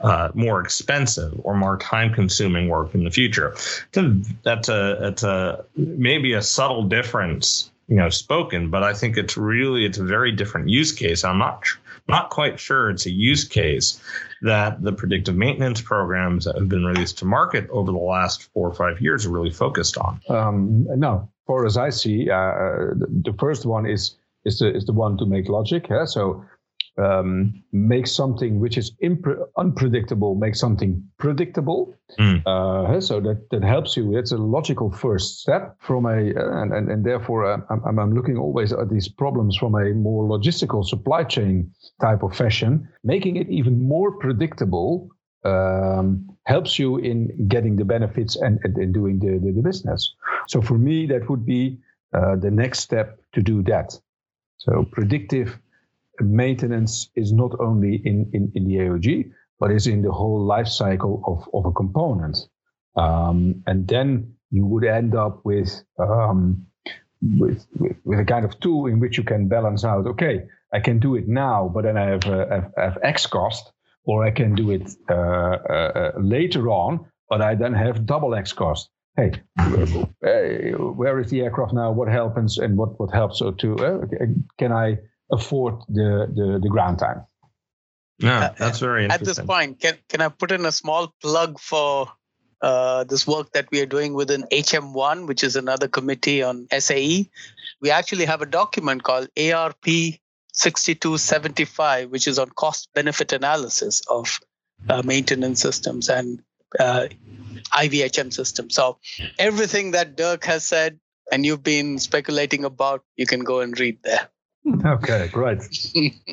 uh, more expensive or more time consuming work in the future. That's a, that's a maybe a subtle difference, you know, spoken, but I think it's really it's a very different use case. I'm not not quite sure it's a use case that the predictive maintenance programs that have been released to market over the last four or five years are really focused on. Um, no, far as I see, uh, the, first one is is the is the one to make logic. Yeah? So um, make something which is impre- unpredictable, make something predictable. Mm. Uh, so that, that helps you. It's a logical first step from a, uh, and, and, and therefore uh, I'm, I'm looking always at these problems from a more logistical supply chain type of fashion. Making it even more predictable um, helps you in getting the benefits and, and, and doing the, the, the, business. So for me, that would be uh, the next step to do that. So predictive maintenance is not only in, in, in the AOG, but is in the whole life cycle of, of a component. Um, and then you would end up with, um, with, with, with a kind of tool in which you can balance out, okay, I can do it now, but then I have, uh, have, have X cost, or I can do it uh, uh, later on, but I then have double X cost. Hey, where is the aircraft now? What happens and what, what helps? So to, uh, can I afford the, the, the ground time. Yeah, that's very At this point, can, can I put in a small plug for uh, this work that we are doing within HM1, which is another committee on SAE? We actually have a document called ARP 6275, which is on cost benefit analysis of uh, maintenance systems and uh, IVHM systems. So everything that Dirk has said and you've been speculating about, you can go and read there. Okay, great.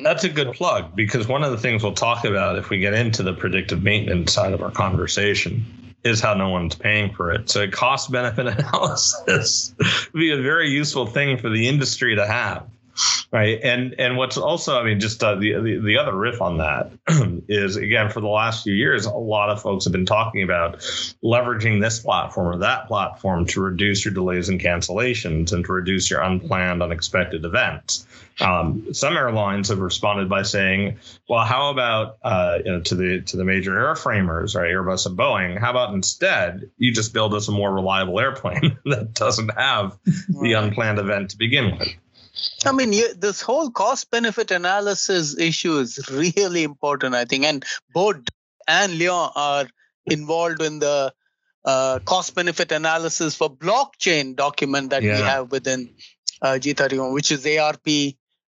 That's a good plug because one of the things we'll talk about if we get into the predictive maintenance side of our conversation is how no one's paying for it. So a cost benefit analysis would be a very useful thing for the industry to have. Right. And and what's also, I mean, just uh, the, the, the other riff on that is again for the last few years, a lot of folks have been talking about leveraging this platform or that platform to reduce your delays and cancellations and to reduce your unplanned, unexpected events. Um, some airlines have responded by saying, "Well, how about uh, you know, to the to the major airframers, right, Airbus and Boeing? How about instead you just build us a more reliable airplane that doesn't have the unplanned event to begin with?" I mean, you, this whole cost benefit analysis issue is really important, I think. And both and Leon are involved in the uh, cost benefit analysis for blockchain document that yeah. we have within uh, G31, which is ARP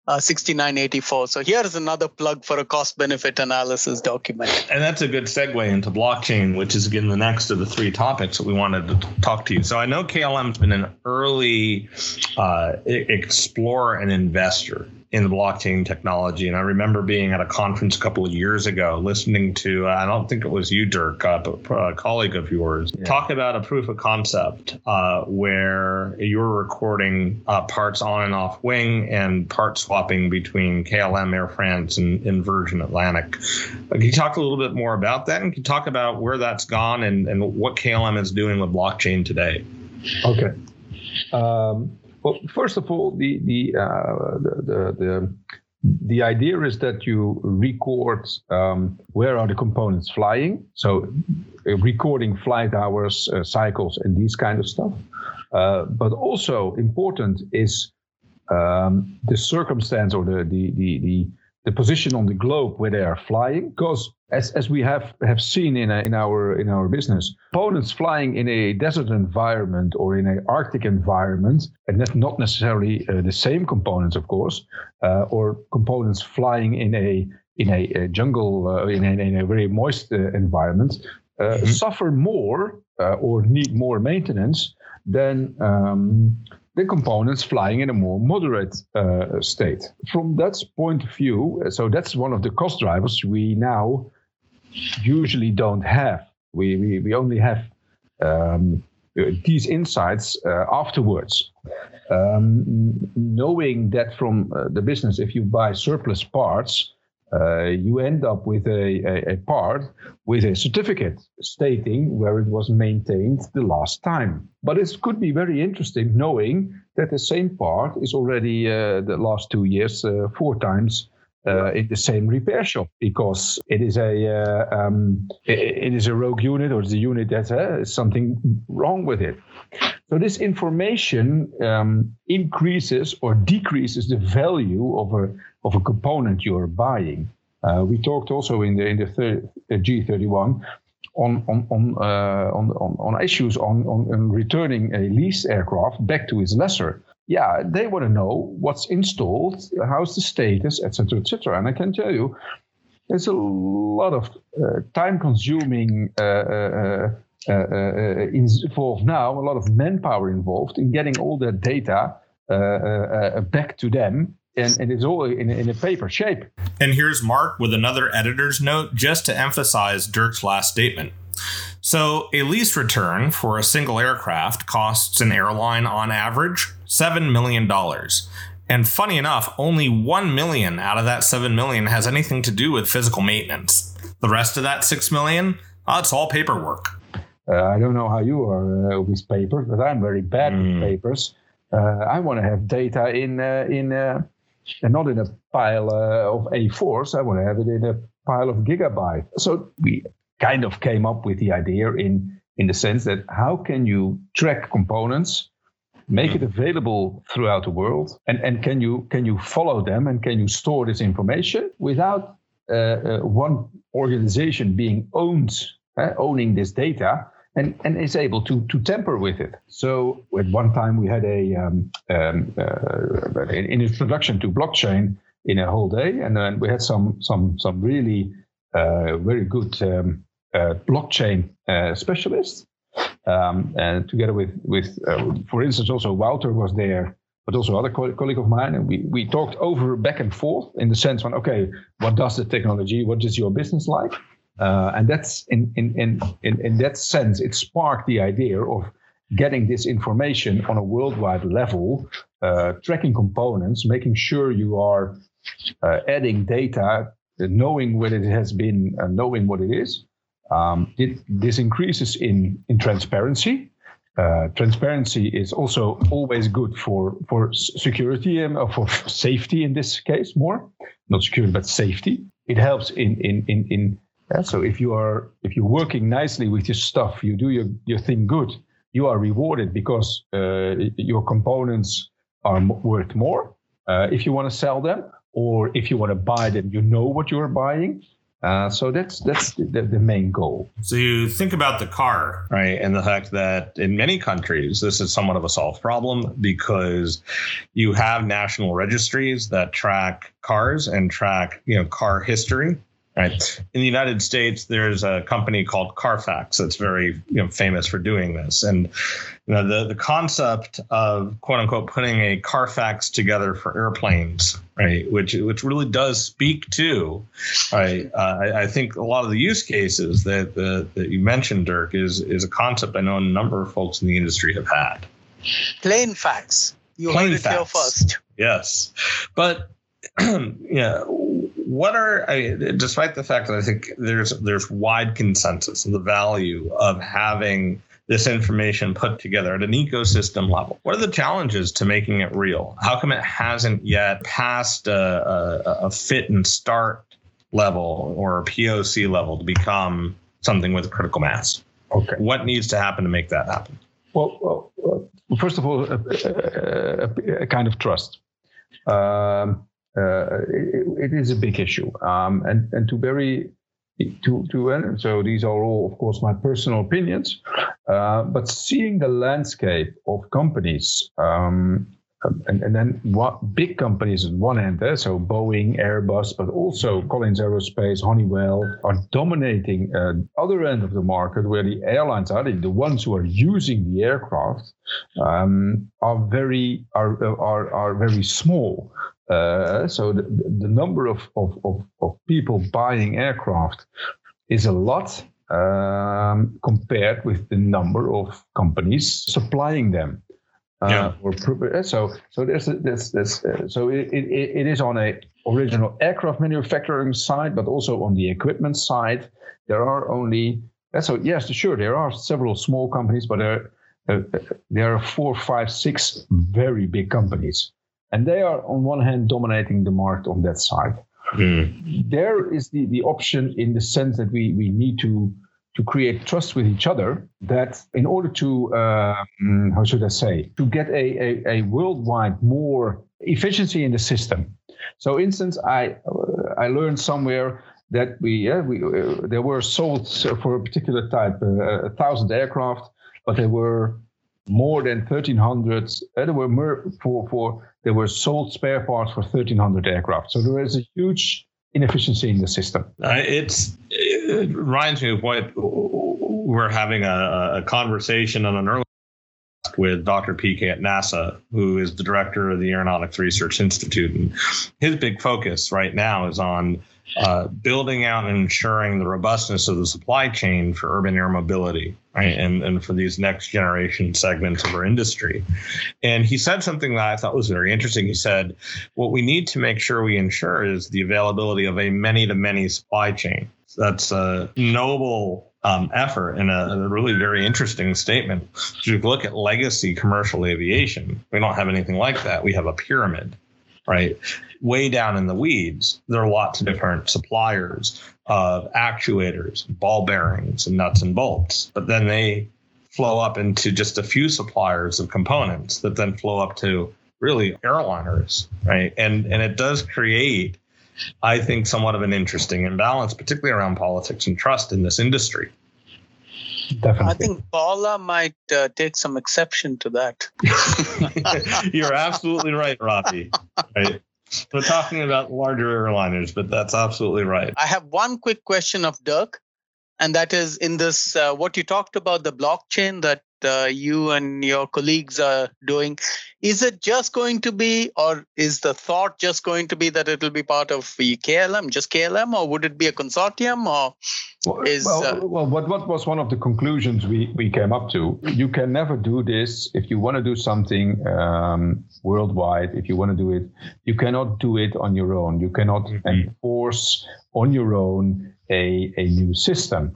uh, 6984. So here's another plug for a cost benefit analysis document. And that's a good segue into blockchain, which is again the next of the three topics that we wanted to talk to you. So I know KLM's been an early uh, explorer and investor in the blockchain technology. And I remember being at a conference a couple of years ago, listening to, uh, I don't think it was you, Dirk, uh, but a colleague of yours, yeah. talk about a proof of concept uh, where you're recording uh, parts on and off wing and part swapping between KLM, Air France, and, and Virgin Atlantic. Uh, can you talk a little bit more about that? And can you talk about where that's gone and, and what KLM is doing with blockchain today? Okay. Um, well, first of all, the the uh, the, the, the the idea is that you record um, where are the components flying. So uh, recording flight hours uh, cycles and these kind of stuff. Uh, but also important is um, the circumstance or the, the the the position on the globe where they are flying because as, as we have, have seen in, a, in our in our business, components flying in a desert environment or in an Arctic environment, and that's not necessarily uh, the same components, of course, uh, or components flying in a in a, a jungle uh, in, a, in, a, very moist uh, environment, uh, mm-hmm. suffer more uh, or need more maintenance than um, the components flying in a more moderate uh, state. From that point of view, so that's one of the cost drivers we now usually don't have. We, we, we only have um, these insights uh, afterwards. Um, knowing that from uh, the business, if you buy surplus parts, uh, you end up with a, a, a, part with a certificate stating where it was maintained the last time. But it could be very interesting knowing that the same part is already uh, the last two years uh, four times uh, in the same repair shop because it is a uh, um, it, it is a rogue unit or it's a unit that has uh, something wrong with it. So this information um, increases or decreases the value of a of a component you're buying. Uh, we talked also in the in the thir- G31 on on on, uh, on on on issues on, on returning a lease aircraft back to its lessor yeah, they want to know what's installed, how's the status, etc., etc. And I can tell you, there's a lot of uh, time-consuming uh, uh, uh, uh involved now, a lot of manpower involved in getting all that data uh, back to them. And, and it's all in, in a paper shape. And here's Mark with another editor's note just to emphasize Dirk's last statement. So, a lease return for a single aircraft costs an airline on average $7 million. And funny enough, only 1 million out of that 7 million has anything to do with physical maintenance. The rest of that 6 million, oh, it's all paperwork. Uh, I don't know how you are uh, with paper, but I'm very bad mm. with hmm. papers. Uh, I want to have data in uh, in uh, not in a pile uh, of A4s. I want to have it in a pile of gigabyte. So we kind of came up with the idea in in the sense that how can you track components make it available throughout the world and, and can you can you follow them and can you store this information without uh, uh, one organization being owned uh, owning this data and, and is able to to tamper with it. So at one time we had a um, um, uh, an introduction to blockchain in a whole day and then we had some some some really uh, very good um, uh, blockchain specialists um, and together with with uh, for instance also Wouter was there but also other co- colleague of mine, and we we talked over back and forth in the sense on okay, what does the technology, what is your business like, uh, and that's in in in in in that sense, it sparked the idea of getting this information on a worldwide level, uh, tracking components, making sure you are uh, adding data, knowing what it has been, uh, knowing what it is. Um, it, this increases in, in transparency. Uh, transparency is also always good for, for security and or for safety in this case more, not security but safety. It helps in in in in. Yeah, so if you are if you're working nicely with your stuff, you do your your thing good you are rewarded because uh, your components are worth more uh, if you want to sell them, or if you want to buy them, you know what you're buying. Uh, so that's that's the, the, main goal. So you think about the car, right, and the fact that in many countries this is somewhat of a solved problem because you have national registries that track cars and track you know car history, Right. In the United States, there's a company called Carfax that's very you know, famous for doing this. And you know, the, the concept of quote unquote putting a Carfax together for airplanes, right, which which really does speak to, right, uh, I, I, think a lot of the use cases that, the, that you mentioned, Dirk, is is a concept I know a number of folks in the industry have had. Plain facts. You Plain heard it facts. here first. Yes. But yeah what are I, despite the fact that I think there's there's wide consensus of the value of having this information put together at an ecosystem level. What are the challenges to making it real? How come it hasn't yet passed a, a, a fit and start level or a POC level to become something with critical mass? Okay. What needs to happen to make that happen? Well, well first of all, a, a, a kind of trust. Um, uh, it, it is a big issue. Um, and and to very to to so these are all, of course, my personal opinions. Uh, but seeing the landscape of companies. Um, and, and then what big companies on one hand, eh, so Boeing, Airbus, but also Collins Aerospace, Honeywell are dominating uh, other end of the market where the airlines are, the ones who are using the aircraft, um, are very are, are are very small. Uh, so the, the number of, of, of, of, people buying aircraft is a lot um, compared with the number of companies supplying them. Uh, yeah. Or, uh, so so there's this this uh, so it, it, it is on a original aircraft manufacturing side, but also on the equipment side. There are only uh, so yes, sure there are several small companies, but there uh, there are four, five, six very big companies and they are, on one hand, dominating the market on that side. Mm. There is the, the option in the sense that we, we need to to create trust with each other that in order to uh, how should i say to get a, a, a, worldwide more efficiency in the system so instance i uh, i learned somewhere that we yeah we uh, there were sold for a particular type uh, a thousand aircraft but there were more than 1300 uh, there were more for for there were sold spare parts for 1,300 aircraft. So there is a huge inefficiency in the system. Uh, it's it reminds me of what we're having a, a conversation on an early with Dr. PK at NASA, who is the director of the Aeronautics Research Institute. And his big focus right now is on uh, building out and ensuring the robustness of the supply chain for urban air mobility, right? And, and for these next generation segments of our industry. And he said something that I thought was very interesting. He said, What we need to make sure we ensure is the availability of a many to many supply chain. So that's a noble um, effort and a, a, really very interesting statement. If you look at legacy commercial aviation, we don't have anything like that. We have a pyramid right? Way down in the weeds, there are lots of different suppliers of actuators, ball bearings, and nuts and bolts. But then they flow up into just a few suppliers of components that then flow up to really airliners, right? And and it does create, I think, somewhat of an interesting imbalance, particularly around politics and trust in this industry. Definitely. I think Paula might uh, take some exception to that. You're absolutely right, Ravi. Right. We're talking about larger airliners, but that's absolutely right. I have one quick question of Dirk, and that is in this uh, what you talked about the blockchain that uh, you and your colleagues are doing, is it just going to be, or is the thought just going to be that it'll be part of KLM, just KLM, or would it be a consortium, or is well, uh, well, what what was one of the conclusions we we came up to? You can never do this if you want to do something um, worldwide. If you want to do it, you cannot do it on your own. You cannot Mhm. enforce on your own a a new system.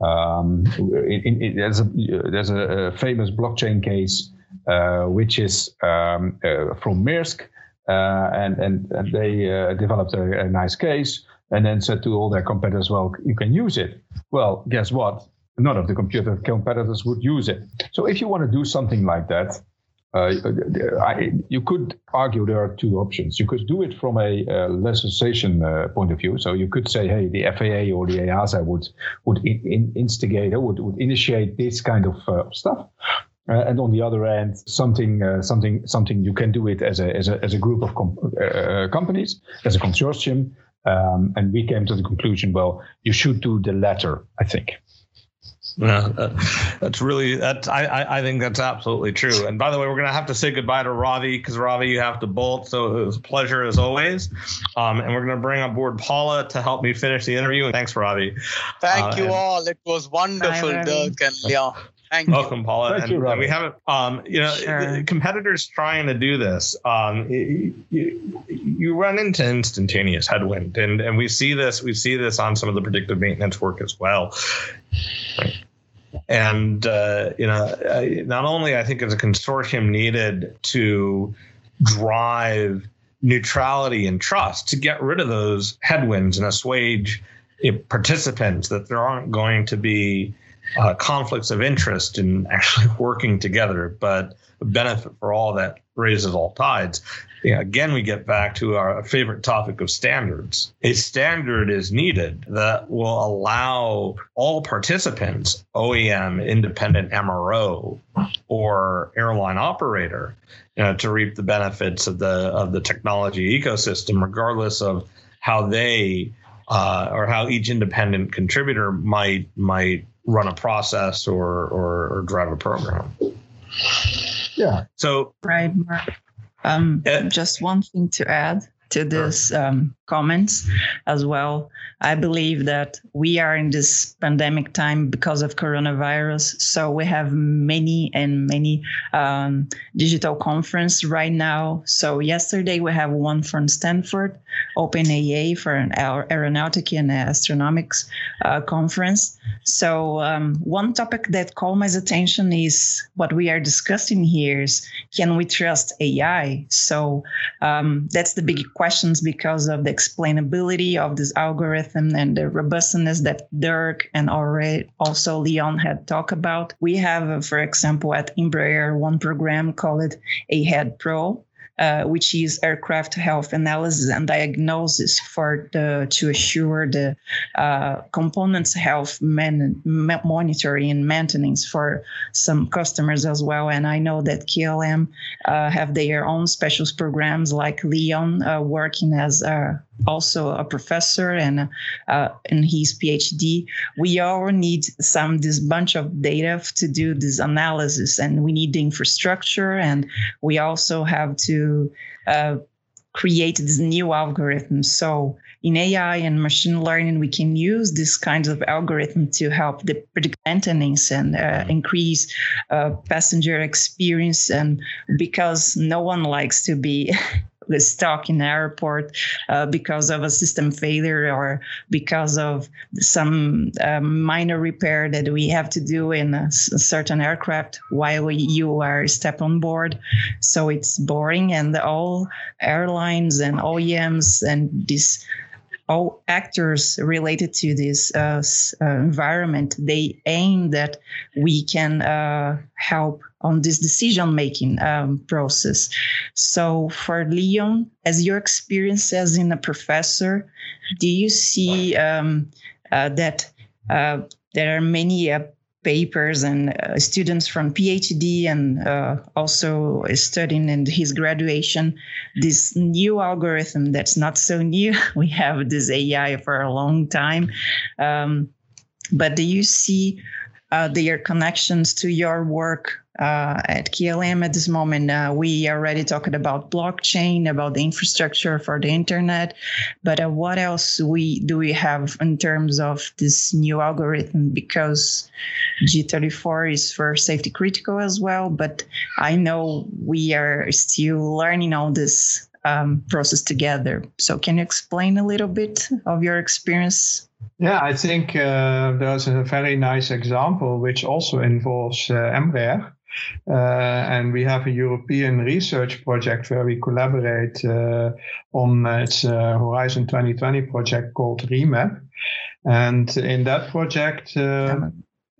Um, in, in, in- there's a there's a, famous blockchain case uh, which is um, uh, from Maersk, uh, and and and they uh, developed a, a nice case, and then said to all their competitors, "Well, you can use it." Well, guess what? None of the computer competitors would use it. So if you want to do something like that, I, you could argue there are two options. You could do it from a uh, legislation uh, point of view. So you could say, hey, the FAA or the EASA would would in, in instigate or would, would initiate this kind of uh, stuff. Uh, and on the other end, something, uh, something, something you can do it as a as a, as a group of com- uh, companies, as a consortium. Um, and we came to the conclusion, well, you should do the latter. I think. Yeah, that- that's really that. I, I I think that's absolutely true. And by the way, we're gonna have to say goodbye to Ravi because Ravi, you have to bolt. So it was a pleasure as always. Um, and we're gonna bring on board Paula to help me finish the interview. Thanks, Ravi. thank uh, you and- all. It was wonderful, Ravi. Dirk and Leon. Thank you. Welcome, Paula. Thank and, you, and we haven't, um, you know, Sure. the competitors trying to do this. Um, you, you, you run into instantaneous headwind, and and we see this. We see this on some of the predictive maintenance work as well. And uh, you know, not only I think is a consortium needed to drive neutrality and trust to get rid of those headwinds and assuage eh, participants that there aren't going to be uh, conflicts of interest in actually working together, but benefit for all that raises all tides. You know, again, we get back to our favorite topic of standards. A standard is needed that will allow all participants, OEM, independent MRO, or airline operator, you know, to reap the benefits of the of the technology ecosystem, regardless of how they uh, or how each independent contributor might might run a process or or, or drive a program. Yeah. So Right, Mark. Um, Yeah. just one thing to add to this um, comments as well. I believe that we are in this pandemic time because of coronavirus. So we have many and many um, digital conference right now. So yesterday we have one from Stanford, OpenAA for an aer- aeronautic and astronomics uh, conference. So um, one topic that caught my attention is what we are discussing here is can we trust AI? So um, that's the big questions because of the explainability of this algorithm and the robustness that Dirk and already also Leon had talked about. We have, uh, for example, at Embraer, one program called AHEAD Pro. Uh, which is aircraft health analysis and diagnosis for the to assure the uh, components health man, ma- monitoring and maintenance for some customers as well. And I know that KLM uh, have their own special programs like Leon uh, working as a, also a professor and uh, in his PhD. We all need some this bunch of data to do this analysis, and we need the infrastructure, and we also have to uh, create this new algorithm. So in AI and machine learning, we can use this kinds of algorithm to help the predict maintenance and uh, increase uh, passenger experience. And because no one likes to be stuck in the airport uh, because of a system failure or because of some uh, minor repair that we have to do in a, s- a certain aircraft while you are step on board. So it's boring, and all airlines and OEMs and these all actors related to this uh, uh, environment they aim that we can uh, help on this decision making um, process. So for leon as your experience as in a professor do you see um, uh, that uh, there are many uh, papers and uh, students from PhD and uh, also studying in his graduation this new algorithm that's not so new. We have this AI for a long time. Um, but do you see uh, their connections to your work uh, at KLM at this moment. Uh, we already talked about blockchain, about the infrastructure for the internet, but uh, what else we do we have in terms of this new algorithm? Because G34 is for safety critical as well, but I know we are still learning all this um, process together. So, can you explain a little bit of your experience? Yeah, I think uh, there's a very nice example which also involves uh. Uh, and we have a European research project where we collaborate uh, on uh, its uh, Horizon 2020 project called REMAP. And in that project, uh,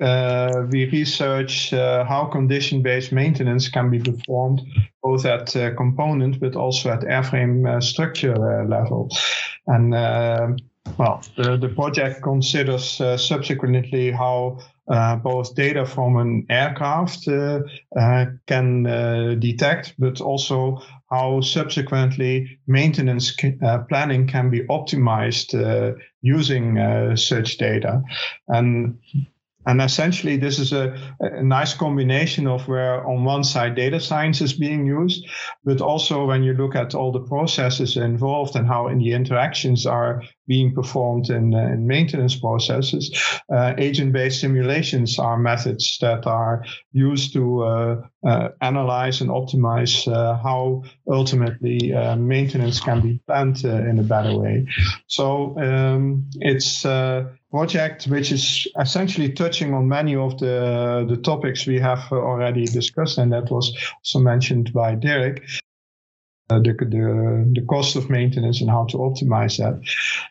uh, we research how condition-based maintenance can be performed both at component but also at airframe structure level. And well, the, the project considers subsequently how uh, both data from an aircraft uh, uh, can uh, detect, but also how subsequently maintenance planning can be optimized using such data. And and essentially, this is a, a, nice combination of where, on one side, data science is being used, but also when you look at all the processes involved and how in the interactions are being performed in, uh, in maintenance processes, uh, agent-based simulations are methods that are used to uh, uh analyze and optimize uh, how ultimately uh, maintenance can be planned in a better way. So um, it's project which is essentially touching on many of the the topics we have already discussed, and that was also mentioned by Dirk. Uh, the, the, the cost of maintenance and how to optimize that.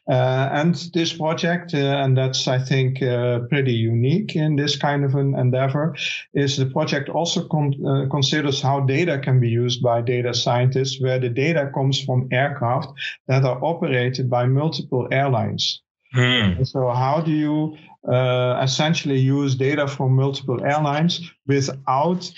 Uh, and this project, uh, and that's, I think, uh, pretty unique in this kind of an endeavor, is the project also con- uh, considers how data can be used by data scientists, where the data comes from aircraft that are operated by multiple airlines. Mm. So how do you uh, essentially use data from multiple airlines without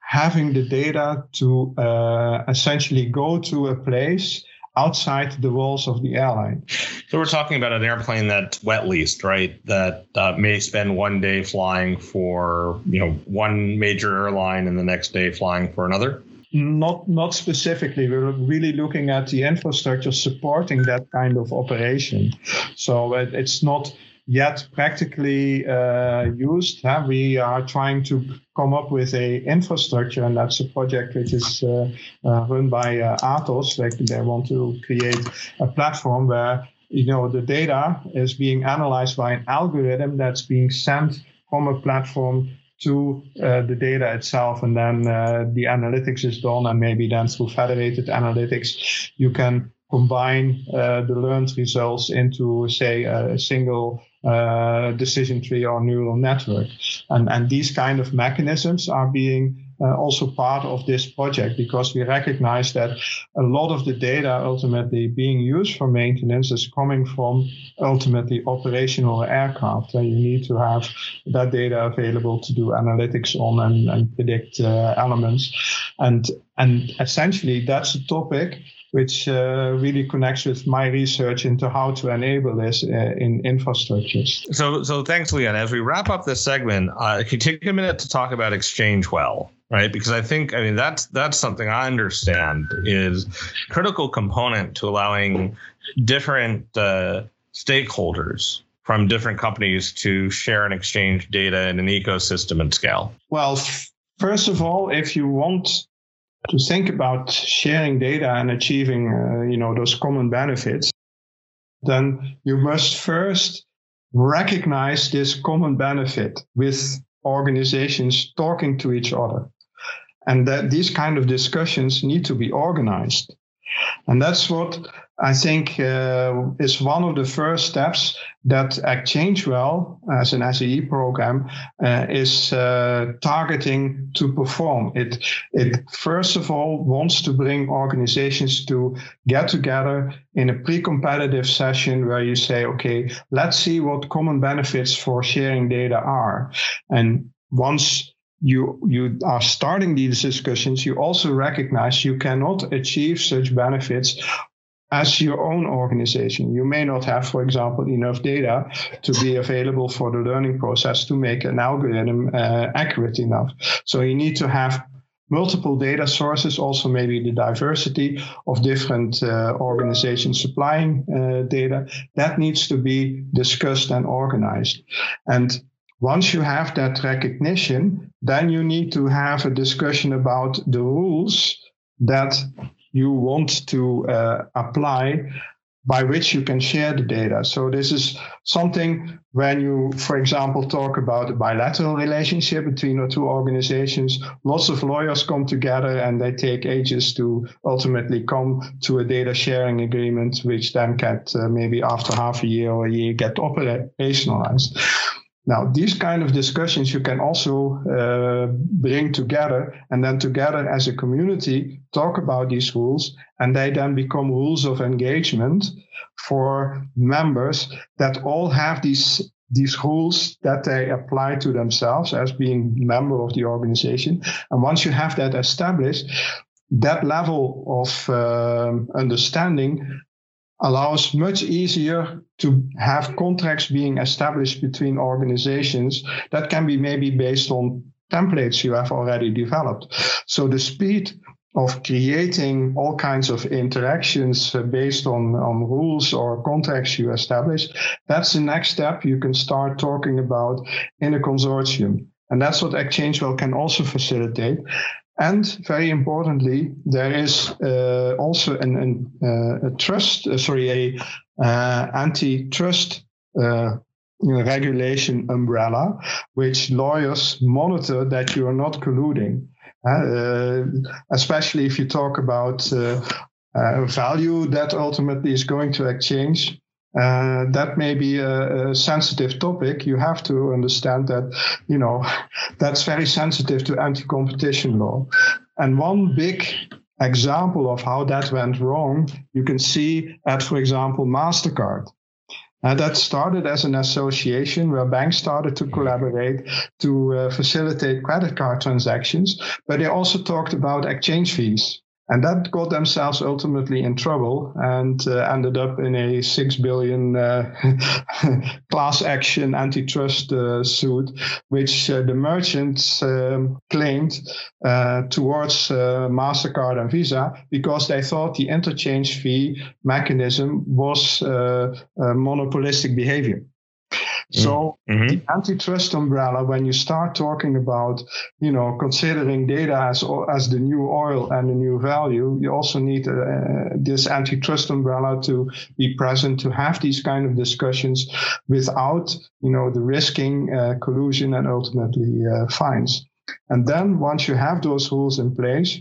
having the data to uh, essentially go to a place outside the walls of the airline. So we're talking about an airplane that's wet leased, right? That uh, may spend one day flying for you know one major airline and the next day flying for another. Not not specifically. We're really looking at the infrastructure supporting that kind of operation. So it, it's not yet practically uh, used. Huh? We are trying to come up with a infrastructure, and that's a project which is uh, uh, run by uh, Atos. They, they want to create a platform where you know the data is being analyzed by an algorithm that's being sent from a platform to uh, the data itself, and then uh, the analytics is done, and maybe then through federated analytics, you can combine uh, the learned results into, say, a single uh, decision tree or neural network. And, and these kind of mechanisms are being uh, also part of this project because we recognize that a lot of the data ultimately being used for maintenance is coming from ultimately operational aircraft. And you need to have that data available to do analytics on and, and predict uh, elements. And, and essentially, that's a topic which uh, really connects with my research into how to enable this uh, in infrastructures. So, so thanks, Leon. As we wrap up this segment, uh, can you take a minute to talk about ExchangeWell? Right, because I think I mean that's that's something I understand is critical component to allowing different uh, stakeholders from different companies to share and exchange data in an ecosystem and scale? Well, first of all, if you want to think about sharing data and achieving, uh, you know, those common benefits, then you must first recognize this common benefit with organizations talking to each other. And that these kind of discussions need to be organized. And that's what I think uh, is one of the first steps that ExchangeWell, as an SAE program, uh, is uh, targeting to perform. It, it first of all wants to bring organizations to get together in a pre-competitive session where you say, okay, let's see what common benefits for sharing data are. And once you you are starting these discussions, you also recognize you cannot achieve such benefits as your own organization. You may not have, for example, enough data to be available for the learning process to make an algorithm uh, accurate enough. So you need to have multiple data sources, also maybe the diversity of different uh, organizations supplying uh, data. That needs to be discussed and organized. And once you have that recognition, then you need to have a discussion about the rules that you want to uh, apply by which you can share the data. So this is something when you, for example, talk about a bilateral relationship between the two organizations, lots of lawyers come together and they take ages to ultimately come to a data sharing agreement, which then get uh, maybe after half a year or a year get operationalized. Now, these kind of discussions you can also uh, bring together and then together as a community talk about these rules and they then become rules of engagement for members that all have these these rules that they apply to themselves as being member of the organization. And once you have that established, that level of uh, understanding allows much easier to have contracts being established between organizations that can be maybe based on templates you have already developed. So the speed of creating all kinds of interactions uh, based on, on rules or contracts you establish, that's the next step you can start talking about in a consortium. And that's what ExchangeWell can also facilitate. And very importantly, there is uh, also an, an uh, a trust, uh, sorry, a uh, antitrust uh, regulation umbrella, which lawyers monitor that you are not colluding. Uh, especially if you talk about value that ultimately is going to exchange uh, that may be a, a, sensitive topic. You have to understand that, you know, that's very sensitive to anti-competition law. And one big example of how that went wrong, you can see at, for example, MasterCard. And that started as an association where banks started to collaborate to uh, facilitate credit card transactions, but they also talked about exchange fees. And that got themselves ultimately in trouble and uh, ended up in a six billion uh, class action antitrust uh, suit, which uh, the merchants um, claimed uh, towards uh, MasterCard and Visa because they thought the interchange fee mechanism was monopolistic behavior. So mm-hmm. the antitrust umbrella, when you start talking about, you know, considering data as as the new oil and the new value, you also need uh, this antitrust umbrella to be present to have these kind of discussions without, you know, the risking uh, collusion and ultimately uh, fines. And then once you have those rules in place,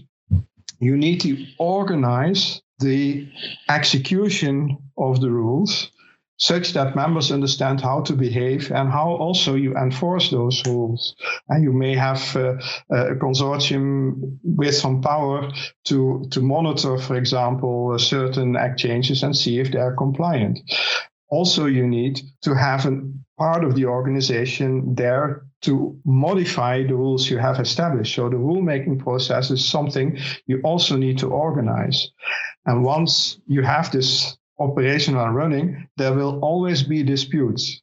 you need to organize the execution of the rules such that members understand how to behave and how also you enforce those rules. And you may have uh, a consortium with some power to, to monitor, for example, certain exchanges and see if they are compliant. Also, you need to have a part of the organization there to modify the rules you have established. So the rulemaking process is something you also need to organize. And once you have this operational running, there will always be disputes.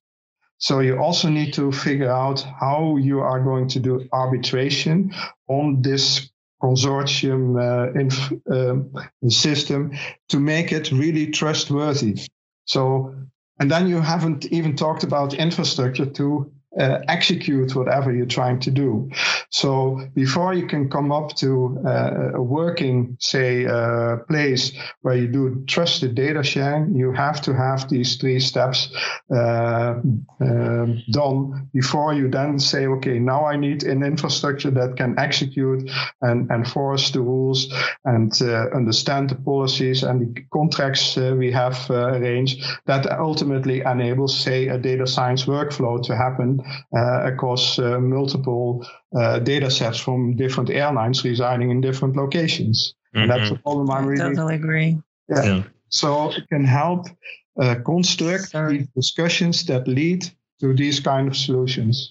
So you also need to figure out how you are going to do arbitration on this consortium uh, inf- uh, system to make it really trustworthy. So, and then you haven't even talked about infrastructure to uh, execute whatever you're trying to do. So before you can come up to uh, a working, say, uh, place where you do trusted data sharing, you have to have these three steps uh, um, done before you then say, okay, now I need an infrastructure that can execute and enforce the rules and uh, understand the policies and the contracts uh, we have arranged that ultimately enables, say, a data science workflow to happen across uh, multiple uh, data sets from different airlines residing in different locations. Mm-hmm. that's the problem I'm really. Totally agree. Yeah. yeah. So it can help construct Sorry. these discussions that lead to these kind of solutions.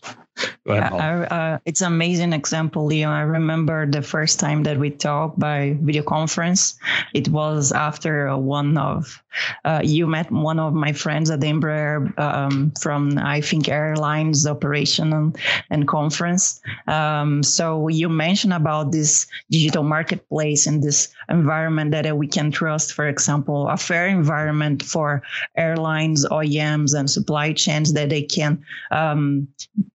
yeah, I, uh, it's an amazing example, Leon. I remember the first time that we talked by video conference. It was after one of uh, you met one of my friends at Embraer um, from I think airlines operation and, conference. Um, so you mentioned about this digital marketplace and this environment that we can trust. For example, a fair environment for airlines, OEMs, and supply chains that they can um,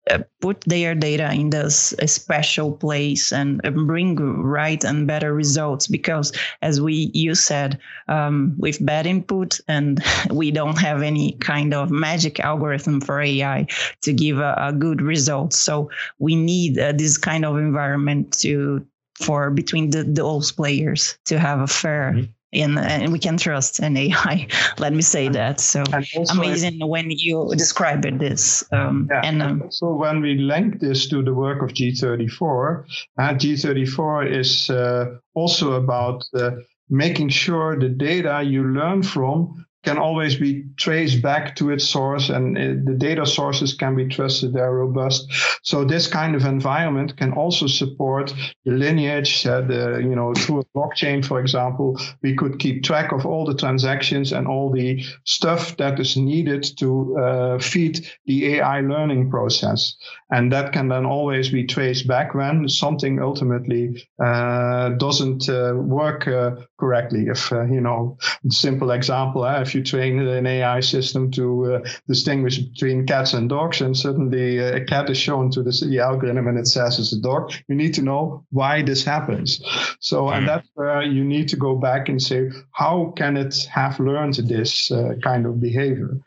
uh, put their data in this special place and bring right and better results because as we you said um, with bad input and we don't have any kind of magic algorithm for ai to give a, a good result so we need uh, this kind of environment to for between the, those players to have a fair mm-hmm and, and we can trust an AI. Let me say that. So amazing when you describe it this. Um, yeah. And um, so when we link this to the work of G34, uh, G34 is uh, also about uh, making sure the data you learn from can always be traced back to its source and it, the data sources can be trusted they're robust. So this kind of environment can also support the lineage uh, you know through a blockchain for example we could keep track of all the transactions and all the stuff that is needed to uh, feed the ai learning process. And that can then always be traced back when something ultimately uh, doesn't uh, work uh, correctly. If uh, you know simple example if you train an AI system to uh, distinguish between cats and dogs, and suddenly uh, a cat is shown to the, the, algorithm and it says it's a dog, you need to know why this happens. So, mm-hmm. and that's where you need to go back and say, how can it have learned this uh, kind of behavior?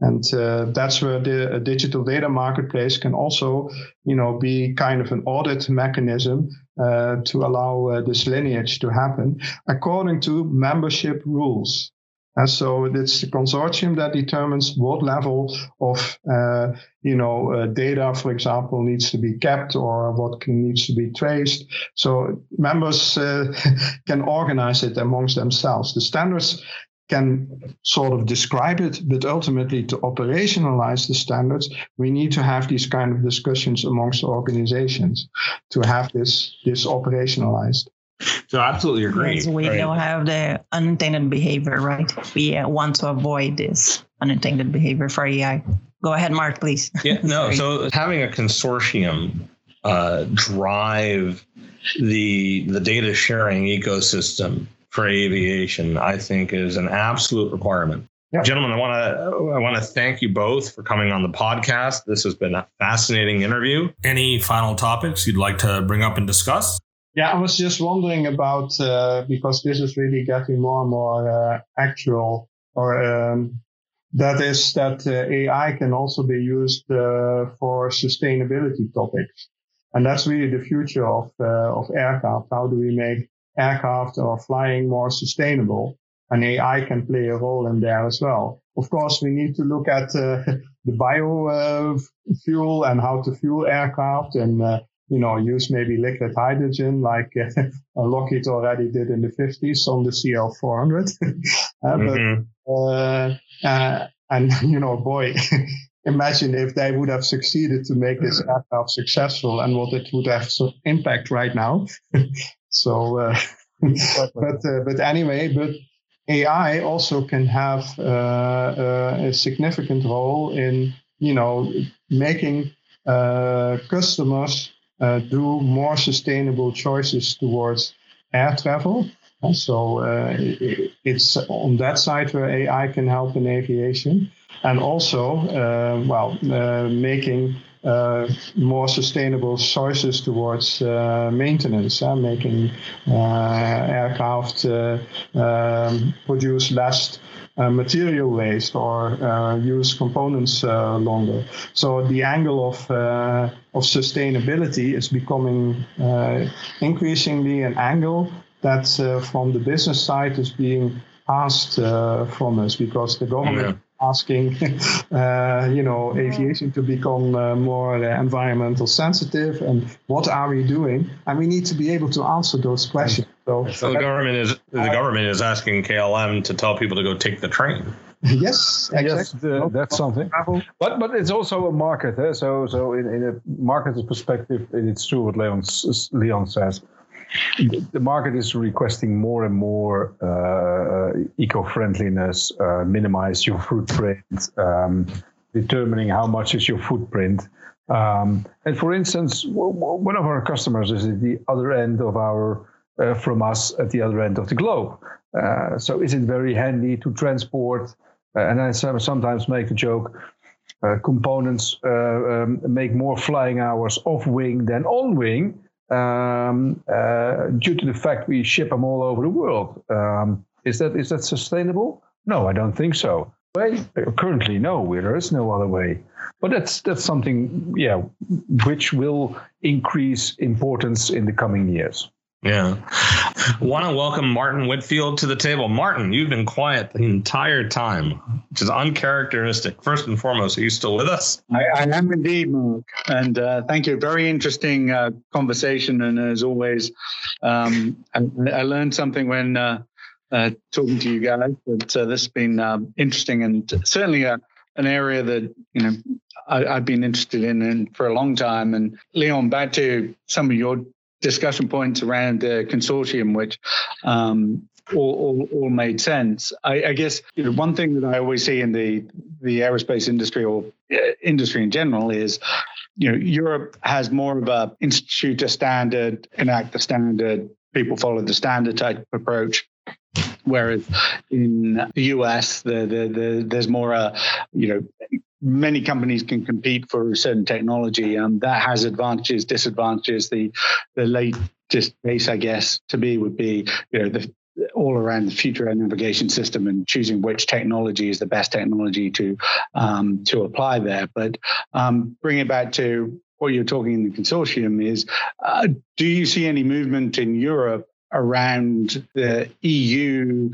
And uh, that's where the digital data marketplace can also, you know, be kind of an audit mechanism uh, to allow uh, this lineage to happen according to membership rules. And so it's the consortium that determines what level of, uh, you know, uh, data, for example, needs to be kept or what can, needs to be traced. So members uh, can organize it amongst themselves. The standards can sort of describe it, but ultimately to operationalize the standards, we need to have these kind of discussions amongst organizations to have this this operationalized. So absolutely agree. Yes, we right. don't have the unintended behavior, right? We uh, want to avoid this unintended behavior for AI. Go ahead, Mark, please. Yeah, no. so having a consortium uh, drive the the data sharing ecosystem for aviation, I think, is an absolute requirement. Yeah. Gentlemen, I want to I want to thank you both for coming on the podcast. This has been a fascinating interview. Any final topics you'd like to bring up and discuss? Yeah, I was just wondering about uh, because this is really getting more and more uh, actual, or um, that is that uh, AI can also be used uh, for sustainability topics, and that's really the future of uh, of aircraft. How do we make aircraft or flying more sustainable? And AI can play a role in there as well. Of course, we need to look at uh, the bio fuel and how to fuel aircraft and you know, use maybe liquid hydrogen like uh, Lockheed already did in the 50s on the CL400. uh, mm-hmm. but, uh, uh, and, you know, boy, imagine if they would have succeeded to make this aircraft successful and what it would have so impact right now. so, uh, but, uh, but anyway, but AI also can have a significant role in, you know, making customers uh, do more sustainable choices towards air travel. And so uh, it's on that side where AI can help in aviation, and also, uh, well, uh, making uh, more sustainable choices towards uh, maintenance, making aircraft um, produce less uh, material waste or uh, use components uh, longer. So the angle of uh, of sustainability is becoming uh, increasingly an angle that from the business side is being asked from us because the government. Yeah asking, uh, you know, aviation to become uh, more uh, environmental sensitive, and what are we doing? And we need to be able to answer those questions. So, so the government is the government is asking KLM to tell people to go take the train. yes, exactly. Yes, the, that's something. But but it's also a market. Eh? So so in, in a market perspective, it's true what Leon Leon says. The market is requesting more and more uh, eco-friendliness, uh, minimize your footprint, um, determining how much is your footprint. Um, and for instance, one of our customers is at the other end of our uh, from us at the other end of the globe. Uh, so is it very handy to transport? Uh, and I sometimes make a joke. Uh, components uh, um, make more flying hours off wing than on wing um, due to the fact we ship them all over the world. Um, is that is that sustainable? No, I don't think so. Well, currently, no. There is no other way. But that's that's something, yeah, which will increase importance in the coming years. Yeah. Want to welcome Martin Whitfield to the table. Martin, you've been quiet the entire time, which is uncharacteristic. First and foremost, are you still with us? I, I am indeed, Mark. And uh, thank you. Very interesting uh, conversation. And as always, um, I, I, learned something when uh, uh talking to you guys. But uh, this has been um, interesting and certainly an area that, you know, I, have been interested in, in for a long time. And Leon, back to some of your discussion points around the consortium, which um, all, all, all, made sense. I, I guess you know, one thing that I always see in the the aerospace industry or uh, industry in general is, you know, Europe has more of a institute a standard, enact the standard, people follow the standard type approach. Whereas in the US, the, the, the, there's more a, you know, many companies can compete for a certain technology. Um, that has advantages, disadvantages. The the latest case, I guess, to me would be you know the all around the future air navigation system and choosing which technology is the best technology to um, to apply there. But um, bring it back to what you're talking in the consortium is: uh, Do you see any movement in Europe around the EU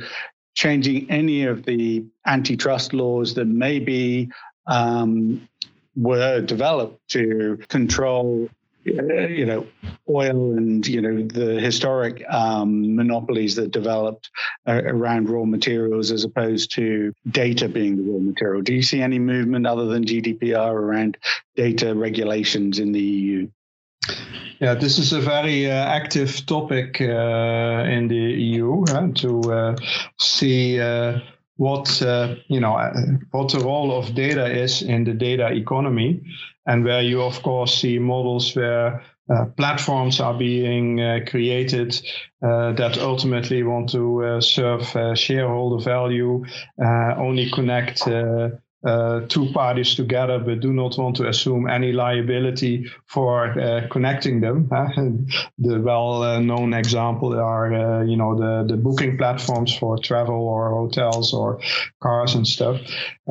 changing any of the antitrust laws that may be um, were developed to control uh, you know, oil and you know the historic um, monopolies that developed uh, around raw materials, as opposed to data being the raw material. Do you see any movement other than GDPR around data regulations in the EU? Yeah, this is a very uh, active topic uh, in the EU to uh, see uh, what uh, you know uh, what the role of data is in the data economy and where you of course see models where uh, platforms are being uh, created uh, that ultimately want to uh, serve shareholder value, only connect two parties together but do not want to assume any liability for uh, connecting them. the well-known example are, uh, you know, the, the booking platforms for travel or hotels or cars and stuff.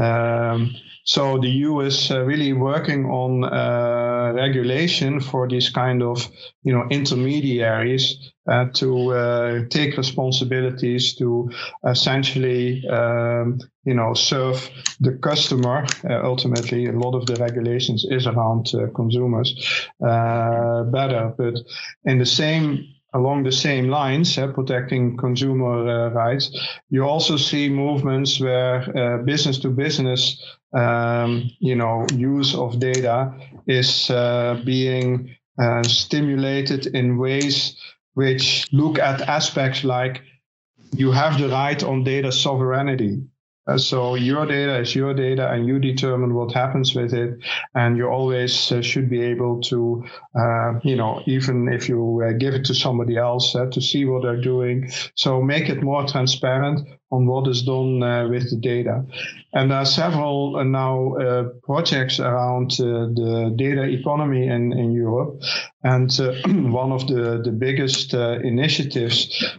Um, so the EU is uh, really working on uh, regulation for these kind of, you know, intermediaries uh, to uh, take responsibilities to essentially, um, you know, serve the customer. Uh, ultimately, a lot of the regulations is around uh, consumers better, but in the same along the same lines, uh, protecting consumer uh, rights, you also see movements where uh, business to business, um, you know, use of data is being stimulated in ways which look at aspects like you have the right on data sovereignty. Uh, so your data is your data and you determine what happens with it. And you always uh, should be able to, uh, you know, even if you uh, give it to somebody else uh, to see what they're doing. So make it more transparent on what is done uh, with the data. And there are several now projects around the data economy in, in Europe. And one of the, the biggest initiatives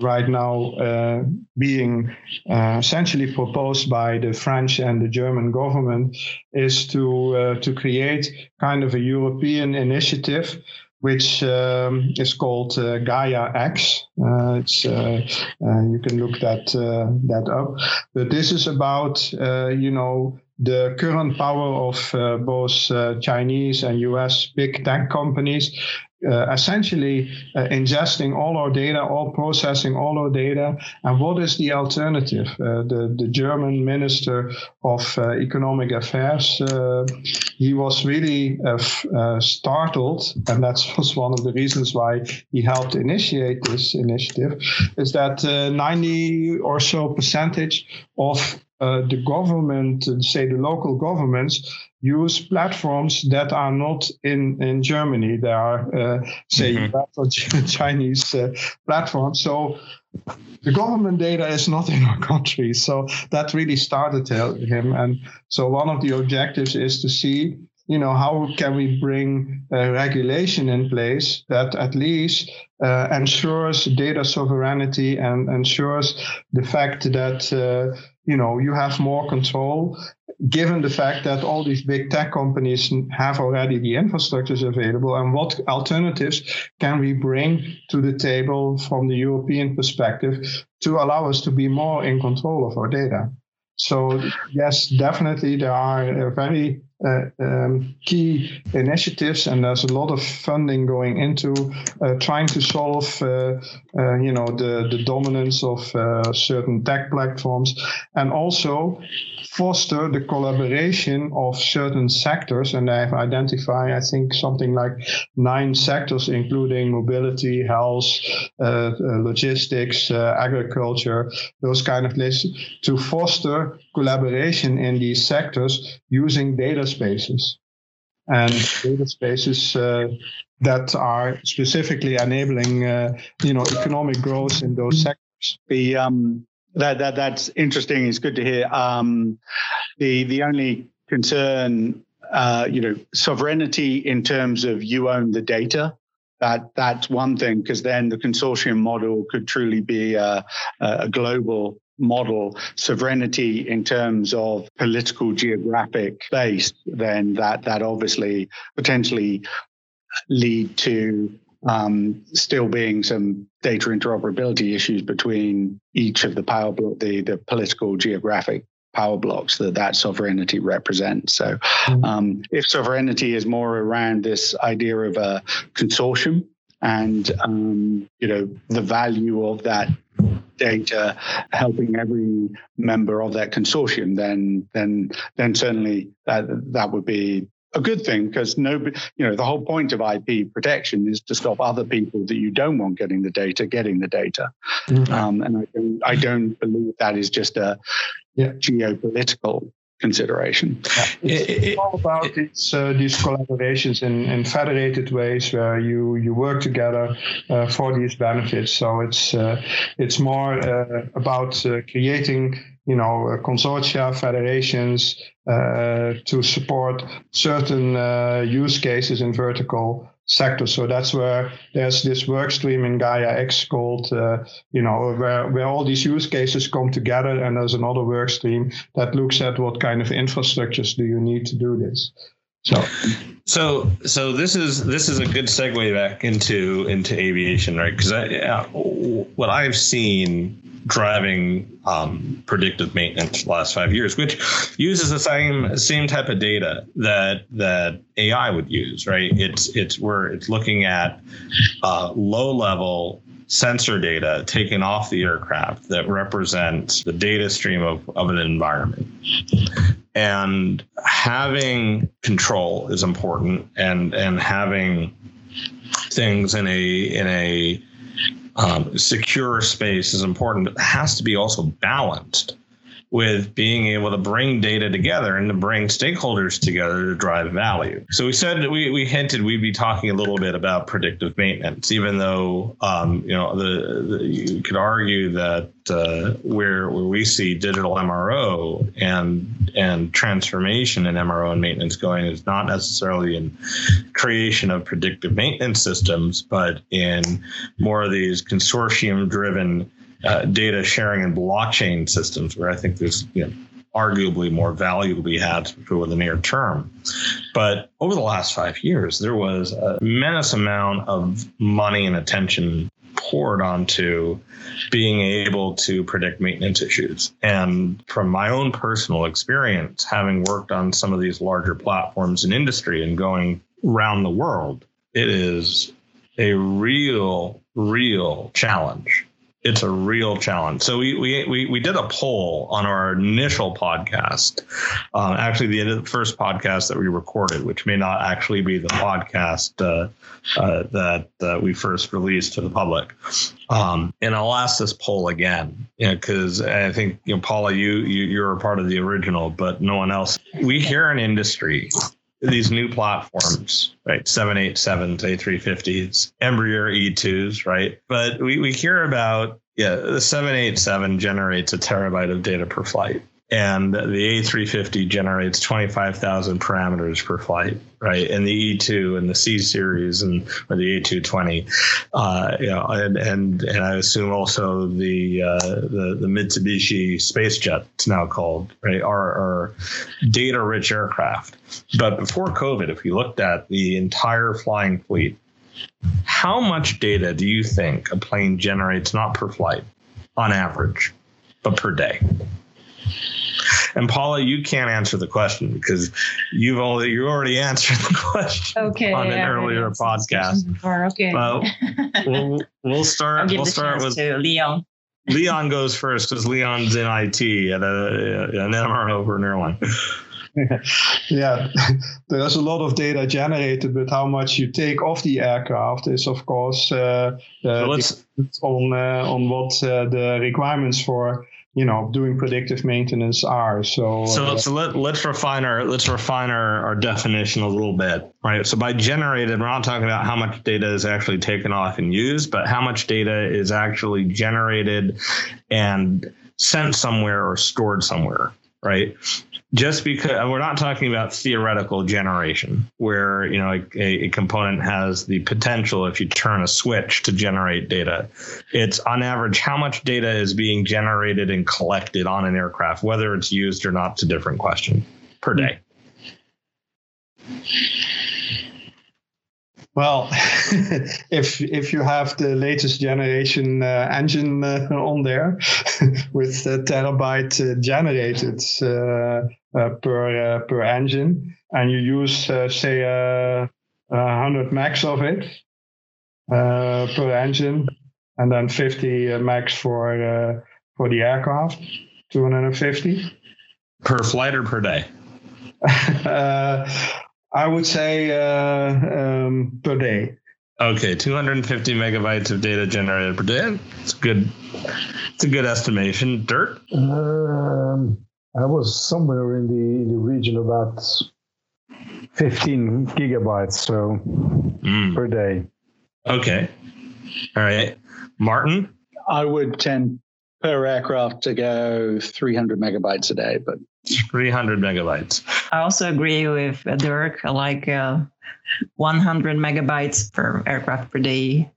right now uh, being uh, essentially proposed by the French and the German government is to uh, to create kind of a European initiative which um, is called uh, Gaia X. Uh, it's uh, you can look that that up, but this is about you know the current power of uh, both uh, Chinese and US big tech companies uh, essentially uh, ingesting all our data, all processing all our data. And what is the alternative? Uh, the, the German Minister of uh, Economic Affairs, uh, he was really uh, startled, and that was one of the reasons why he helped initiate this initiative, is that 90 or so percentage of uh, the government, say the local governments, use platforms that are not in, in Germany. They are, uh, say, mm-hmm. Chinese uh, platforms. So the government data is not in our country. So that really started him. And so one of the objectives is to see you know, how can we bring uh, regulation in place that at least uh, ensures data sovereignty and ensures the fact that, uh, you know, you have more control, given the fact that all these big tech companies have already the infrastructures available and what alternatives can we bring to the table from the European perspective to allow us to be more in control of our data. So yes, definitely there are very uh, um, key initiatives, and there's a lot of funding going into uh, trying to solve, uh, uh you know, the the dominance of uh, certain tech platforms, and also foster the collaboration of certain sectors. And they've identified, I think, something like nine sectors, including mobility, health, uh, logistics, agriculture, those kind of lists, to foster collaboration in these sectors using data spaces and data spaces uh, that are specifically enabling uh, you know economic growth in those sectors. The um, that that that's interesting. It's good to hear. Um, the the only concern, uh, you know, sovereignty in terms of you own the data. That that's one thing because then the consortium model could truly be a, a global model sovereignty in terms of political geographic base, then that that obviously potentially lead to um, still being some data interoperability issues between each of the power block, the the political geographic power blocks that that sovereignty represents. So, mm-hmm. um, if sovereignty is more around this idea of a consortium and um, you know the value of that data helping every member of that consortium, then then then certainly that that would be a good thing because nobody, you know, the whole point of IP protection is to stop other people that you don't want getting the data getting the data. Mm-hmm. Um, and I don't, I don't believe that is just a yeah. geopolitical consideration. Yeah. It's, it, it, all about it, these uh, these collaborations in, in federated ways where you you work together uh, for these benefits. So it's uh, it's more uh, about uh, creating you know uh, consortia federations to support certain use cases in vertical sectors. So that's where there's this work stream in Gaia X called, uh, you know, where, where all these use cases come together. And there's another work stream that looks at what kind of infrastructures do you need to do this. So, so, so this is this is a good segue back into into aviation, right? Because uh, what I've seen driving um, predictive maintenance the last five years, which uses the same same type of data that that AI would use, right? It's it's where it's looking at uh, low level sensor data taken off the aircraft that represents the data stream of, of an environment. And having control is important and and having things in a in a um, secure space is important, but it has to be also balanced with being able to bring data together and to bring stakeholders together to drive value. So we said we, we hinted we'd be talking a little bit about predictive maintenance, even though um, you know the, the, you could argue that uh, where where we see digital MRO and and transformation in MRO and maintenance going is not necessarily in creation of predictive maintenance systems, but in more of these consortium driven uh, data sharing and blockchain systems, where I think there's you know, arguably more value to be had for the near term. But over the last five years, there was a immense amount of money and attention poured onto being able to predict maintenance issues. And from my own personal experience, having worked on some of these larger platforms in industry and going around the world, it is a real, real challenge it's a real challenge. So we we we, we did a poll on our initial podcast, uh, actually the first podcast that we recorded, which may not actually be the podcast uh, uh, that uh, we first released to the public. Um, and I'll ask this poll again, you know, because I think you know, Paula, you, you you're a part of the original, but no one else. We hear an industry these new platforms, right? 787s, A350s, Embraer E2s, right? But we, we hear about, yeah, the 787 generates a terabyte of data per flight and the A350 generates 25,000 parameters per flight, right? And the E2 and the C series and or the A220, uh, you know, and and and I assume also the uh, the the Mitsubishi Space Jet, it's now called, right, are, are data-rich aircraft. But before COVID, if we looked at the entire flying fleet, how much data do you think a plane generates, not per flight, on average, but per day? And Paula, you can't answer the question because you've only you already answered the question okay, on an earlier podcast. okay. But we'll, we'll start. we'll start with Leon. Leon goes first because Leon's in IT at a, an MRO over an airline. yeah, there's a lot of data generated, but how much you take off the aircraft is, of course, uh, uh, on uh, on what uh, the requirements for you know doing predictive maintenance are. So so, uh, so let, let's refine our let's refine our, our definition a little bit right? So by generated we're not talking about how much data is actually taken off and used but how much data is actually generated and sent somewhere or stored somewhere right just because we're not talking about theoretical generation where you know a, a, component has the potential if you turn a switch to generate data. It's on average how much data is being generated and collected on an aircraft whether it's used or not it's a different question per day. Well, if if you have the latest generation uh, engine uh, on there with the terabyte uh, generated uh, per uh, per engine, and you use uh, say uh, 100 megs of it per engine, and then 50 megs for for the aircraft, 250 per flight or per day. I would say um, per day. Okay, 250 megabytes of data generated per day. It's good. It's a good estimation. Dirk. Um, I was somewhere in the, in the region about 15 gigabytes so mm. per day. Okay. All right. Martin? I would tend per aircraft to go 300 megabytes a day, but 300 megabytes. I also agree with Dirk. I like uh, 100 megabytes per aircraft per day.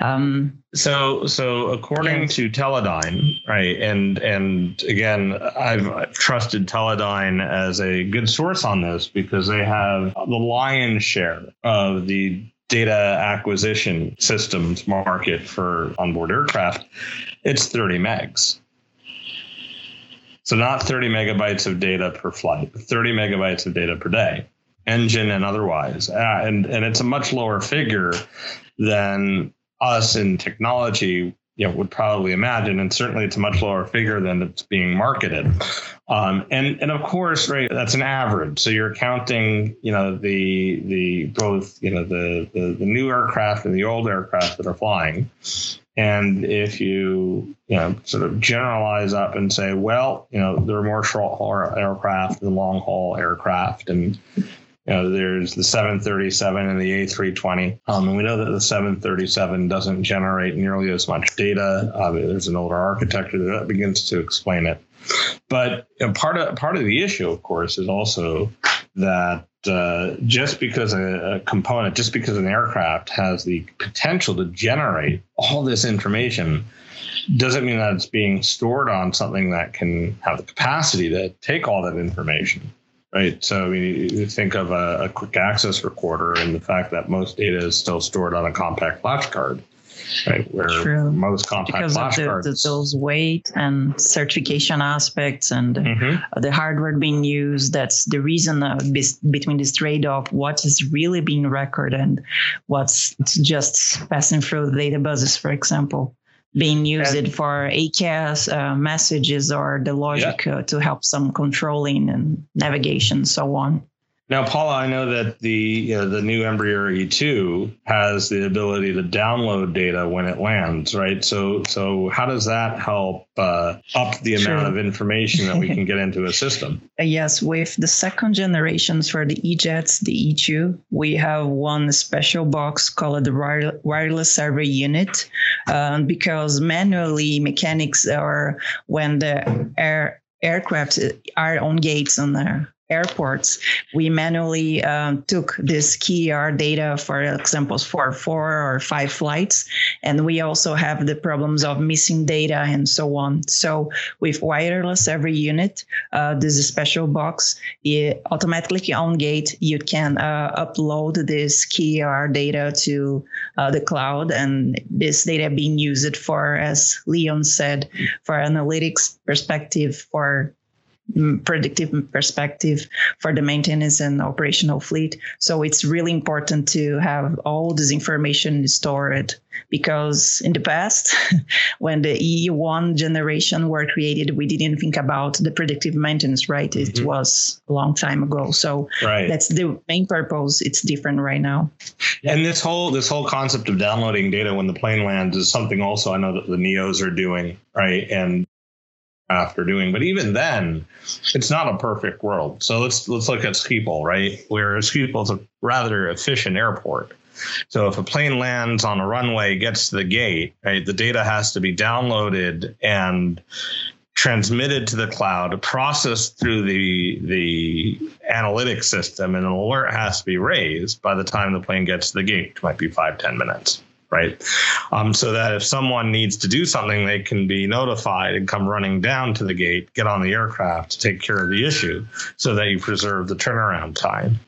Um, so, so according yeah. to Teledyne, right, and and again, I've trusted Teledyne as a good source on this because they have the lion's share of the data acquisition systems market for onboard aircraft. It's 30 megs. So not 30 megabytes of data per flight, 30 megabytes of data per day engine and otherwise. Uh, and, and it's a much lower figure than us in technology you know, would probably imagine, and certainly it's a much lower figure than it's being marketed. Um, and and of course, right, that's an average. So you're counting, you know, the the both, you know, the the, the new aircraft and the old aircraft that are flying. And if you, you know, sort of generalize up and say, well, you know, there are more short haul aircraft than long haul aircraft, and you know, there's the 737 and the A320. Um, and we know that the 737 doesn't generate nearly as much data. Uh, there's an older architecture that begins to explain it. But you know, part of part of the issue, of course, is also that uh, just because a, a, component, just because an aircraft has the potential to generate all this information, doesn't mean that it's being stored on something that can have the capacity to take all that information right? So I mean, you think of a, a, quick access recorder and the fact that most data is still stored on a compact flash card. Right? Where True. most compact because of the, the, those weight and certification aspects and Mhm. the hardware being used. That's the reason uh, between this trade-off, what is really being recorded and what's just passing through the data buses, for example, being used for ACARS uh, messages or the logic uh, to help some controlling and navigation, so on. Now, Paula, I know that the you know, the new Embraer E2 has the ability to download data when it lands, right? So, so how does that help uh, up the amount Sure. of information that we can get into a system? Uh, Yes, with the second generations for the E-Jets, the E2, we have one special box called the wire- wireless server unit um, because manually mechanics are when the air aircraft are on gates on the airports, we manually um, took this QAR data, for examples, for four or five flights, and we also have the problems of missing data and so on. So with wireless server unit, uh, this special box, it automatically on gate, you can uh, upload this QAR data to uh, the cloud, and this data being used for, as Leon said, for analytics perspective, for predictive perspective for the maintenance and operational fleet. So it's really important to have all this information stored because in the past, when the E1 generation were created, we didn't think about the predictive maintenance, right? It Mhm. was a long time ago. So Right. that's the main purpose. It's different right now. And this whole this whole concept of downloading data when the plane lands is something also I know that the Neos are doing, right? And after doing, but even then, it's not a perfect world. So let's let's look at Schiphol, right? Where Schiphol is a rather efficient airport. So if a plane lands on a runway, gets to the gate, right, the data has to be downloaded and transmitted to the cloud, processed through the the analytics system, and an alert has to be raised by the time the plane gets to the gate, which might be five ten minutes, right? Um, so that if someone needs to do something, they can be notified and come running down to the gate, get on the aircraft to take care of the issue, so that you preserve the turnaround time.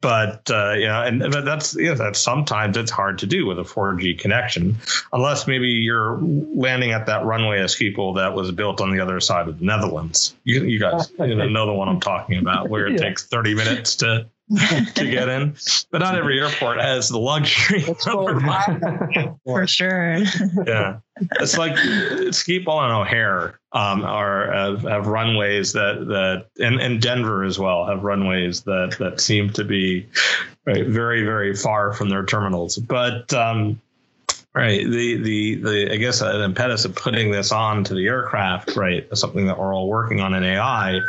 But uh, you know, and but that's you know, that's sometimes it's hard to do with a 4G connection, unless maybe you're landing at that runway at Schiphol that was built on the other side of the Netherlands. You, you guys you know, know the one I'm talking about, where it Yeah. takes 30 minutes to to get in. But not every airport has the luxury. That's of called- providing- For sure. yeah, it's like Schiphol and O'Hare um, are have, have runways that that and, and Denver as well have runways that that seem to be right, very very far from their terminals. But um, right, the the the I guess an impetus of putting this on to the aircraft, right, something that we're all working on in AI,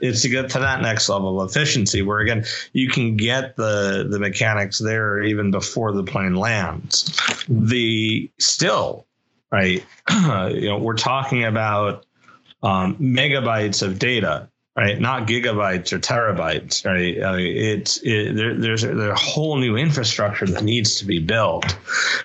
is to get to that next level of efficiency, where again you can get the the mechanics there even before the plane lands. The still right? you know, we're talking about um, megabytes of data, right? Not gigabytes or terabytes, right? Uh, it's it, there, there's a, there's a whole new infrastructure that needs to be built,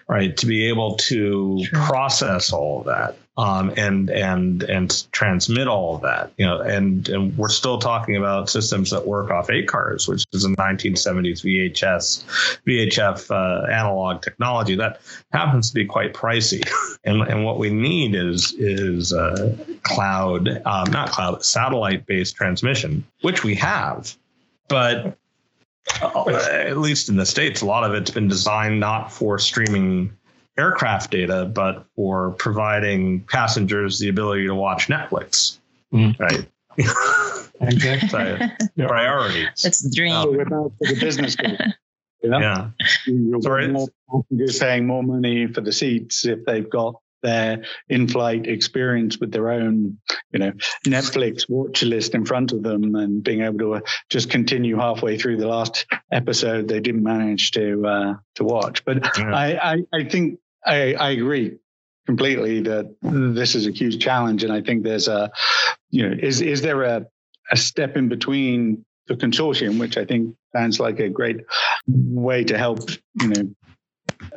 right, to be able to Sure. process all of that. Um, and and and transmit all of that, you know, and and we're still talking about systems that work off ACARS, which is a 1970s VHS VHF uh, analog technology that happens to be quite pricey. and and what we need is is uh, cloud, um, not cloud, satellite based transmission, which we have, but uh, at least in the states, a lot of it's been designed not for streaming aircraft data, but for providing passengers the ability to watch Netflix. Mm. Right. Exactly. so, priorities. It's the dream. So without for the business case, you know? Yeah. You're Sorry. more passengers paying more money for the seats if they've got their in-flight experience with their own, you know, Netflix watch list in front of them and being able to uh, just continue halfway through the last episode they didn't manage to uh, to watch. But Yeah. I, I, I think I, I agree completely that this is a huge challenge, and I think there's a, you know, is is there a a step in between the consortium, which I think sounds like a great way to help, you know,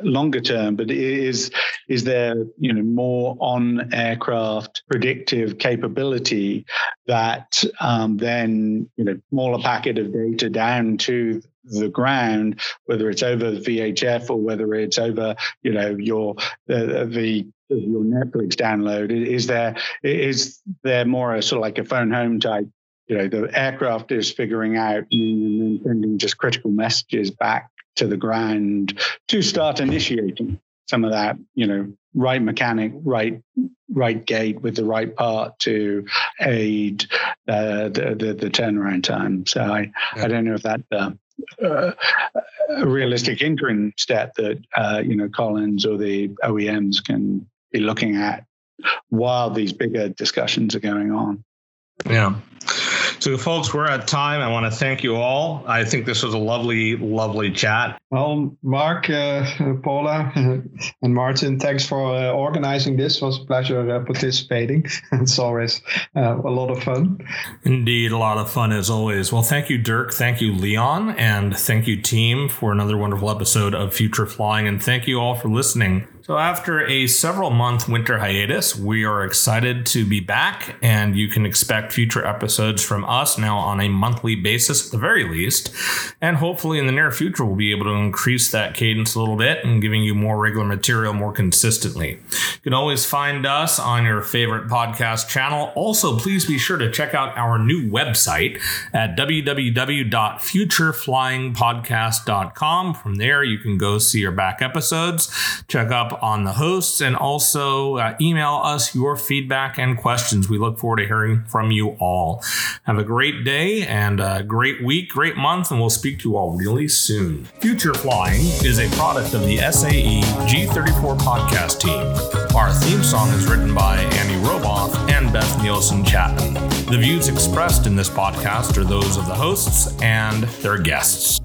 longer term. But is is there, you know, more on aircraft predictive capability that um, then, you know, smaller packet of data down to the ground, whether it's over VHF or whether it's over, you know, your the, the your Netflix download? Is there is there more a sort of like a phone home type? You know, the aircraft is figuring out and sending just critical messages back to the ground to start initiating some of that, you know, right mechanic, right right gate with the right part to aid uh, the, the, the turnaround time. So I yeah. I don't know if that. Uh, uh, a realistic interim step that uh, you know Collins or the OEMs can be looking at while these bigger discussions are going on. Yeah. So, folks, we're at time. I want to thank you all. I think this was a lovely, lovely chat. Well, Mark, uh, Paula, and Martin, thanks for uh, organizing this. It was a pleasure uh, participating. it's always uh, a lot of fun. Indeed, a lot of fun as always. Well, thank you, Dirk. Thank you, Leon. And thank you, team, for another wonderful episode of Future Flying. And thank you all for listening. So, after a several month winter hiatus, we are excited to be back, and you can expect future episodes from us now on a monthly basis at the very least. And hopefully, in the near future, we'll be able to increase that cadence a little bit and giving you more regular material more consistently. You can always find us on your favorite podcast channel. Also, please be sure to check out our new website at www.futureflyingpodcast.com. From there, you can go see our back episodes, check on the hosts and also uh, email us your feedback and questions. We look forward to hearing from you all. Have a great day and a great week, great month, and we'll speak to you all really soon. Future Flying is a product of the SAE G34 podcast team. Our theme song is written by Annie Roboff and Beth Nielsen Chapman. The views expressed in this podcast are those of the hosts and their guests.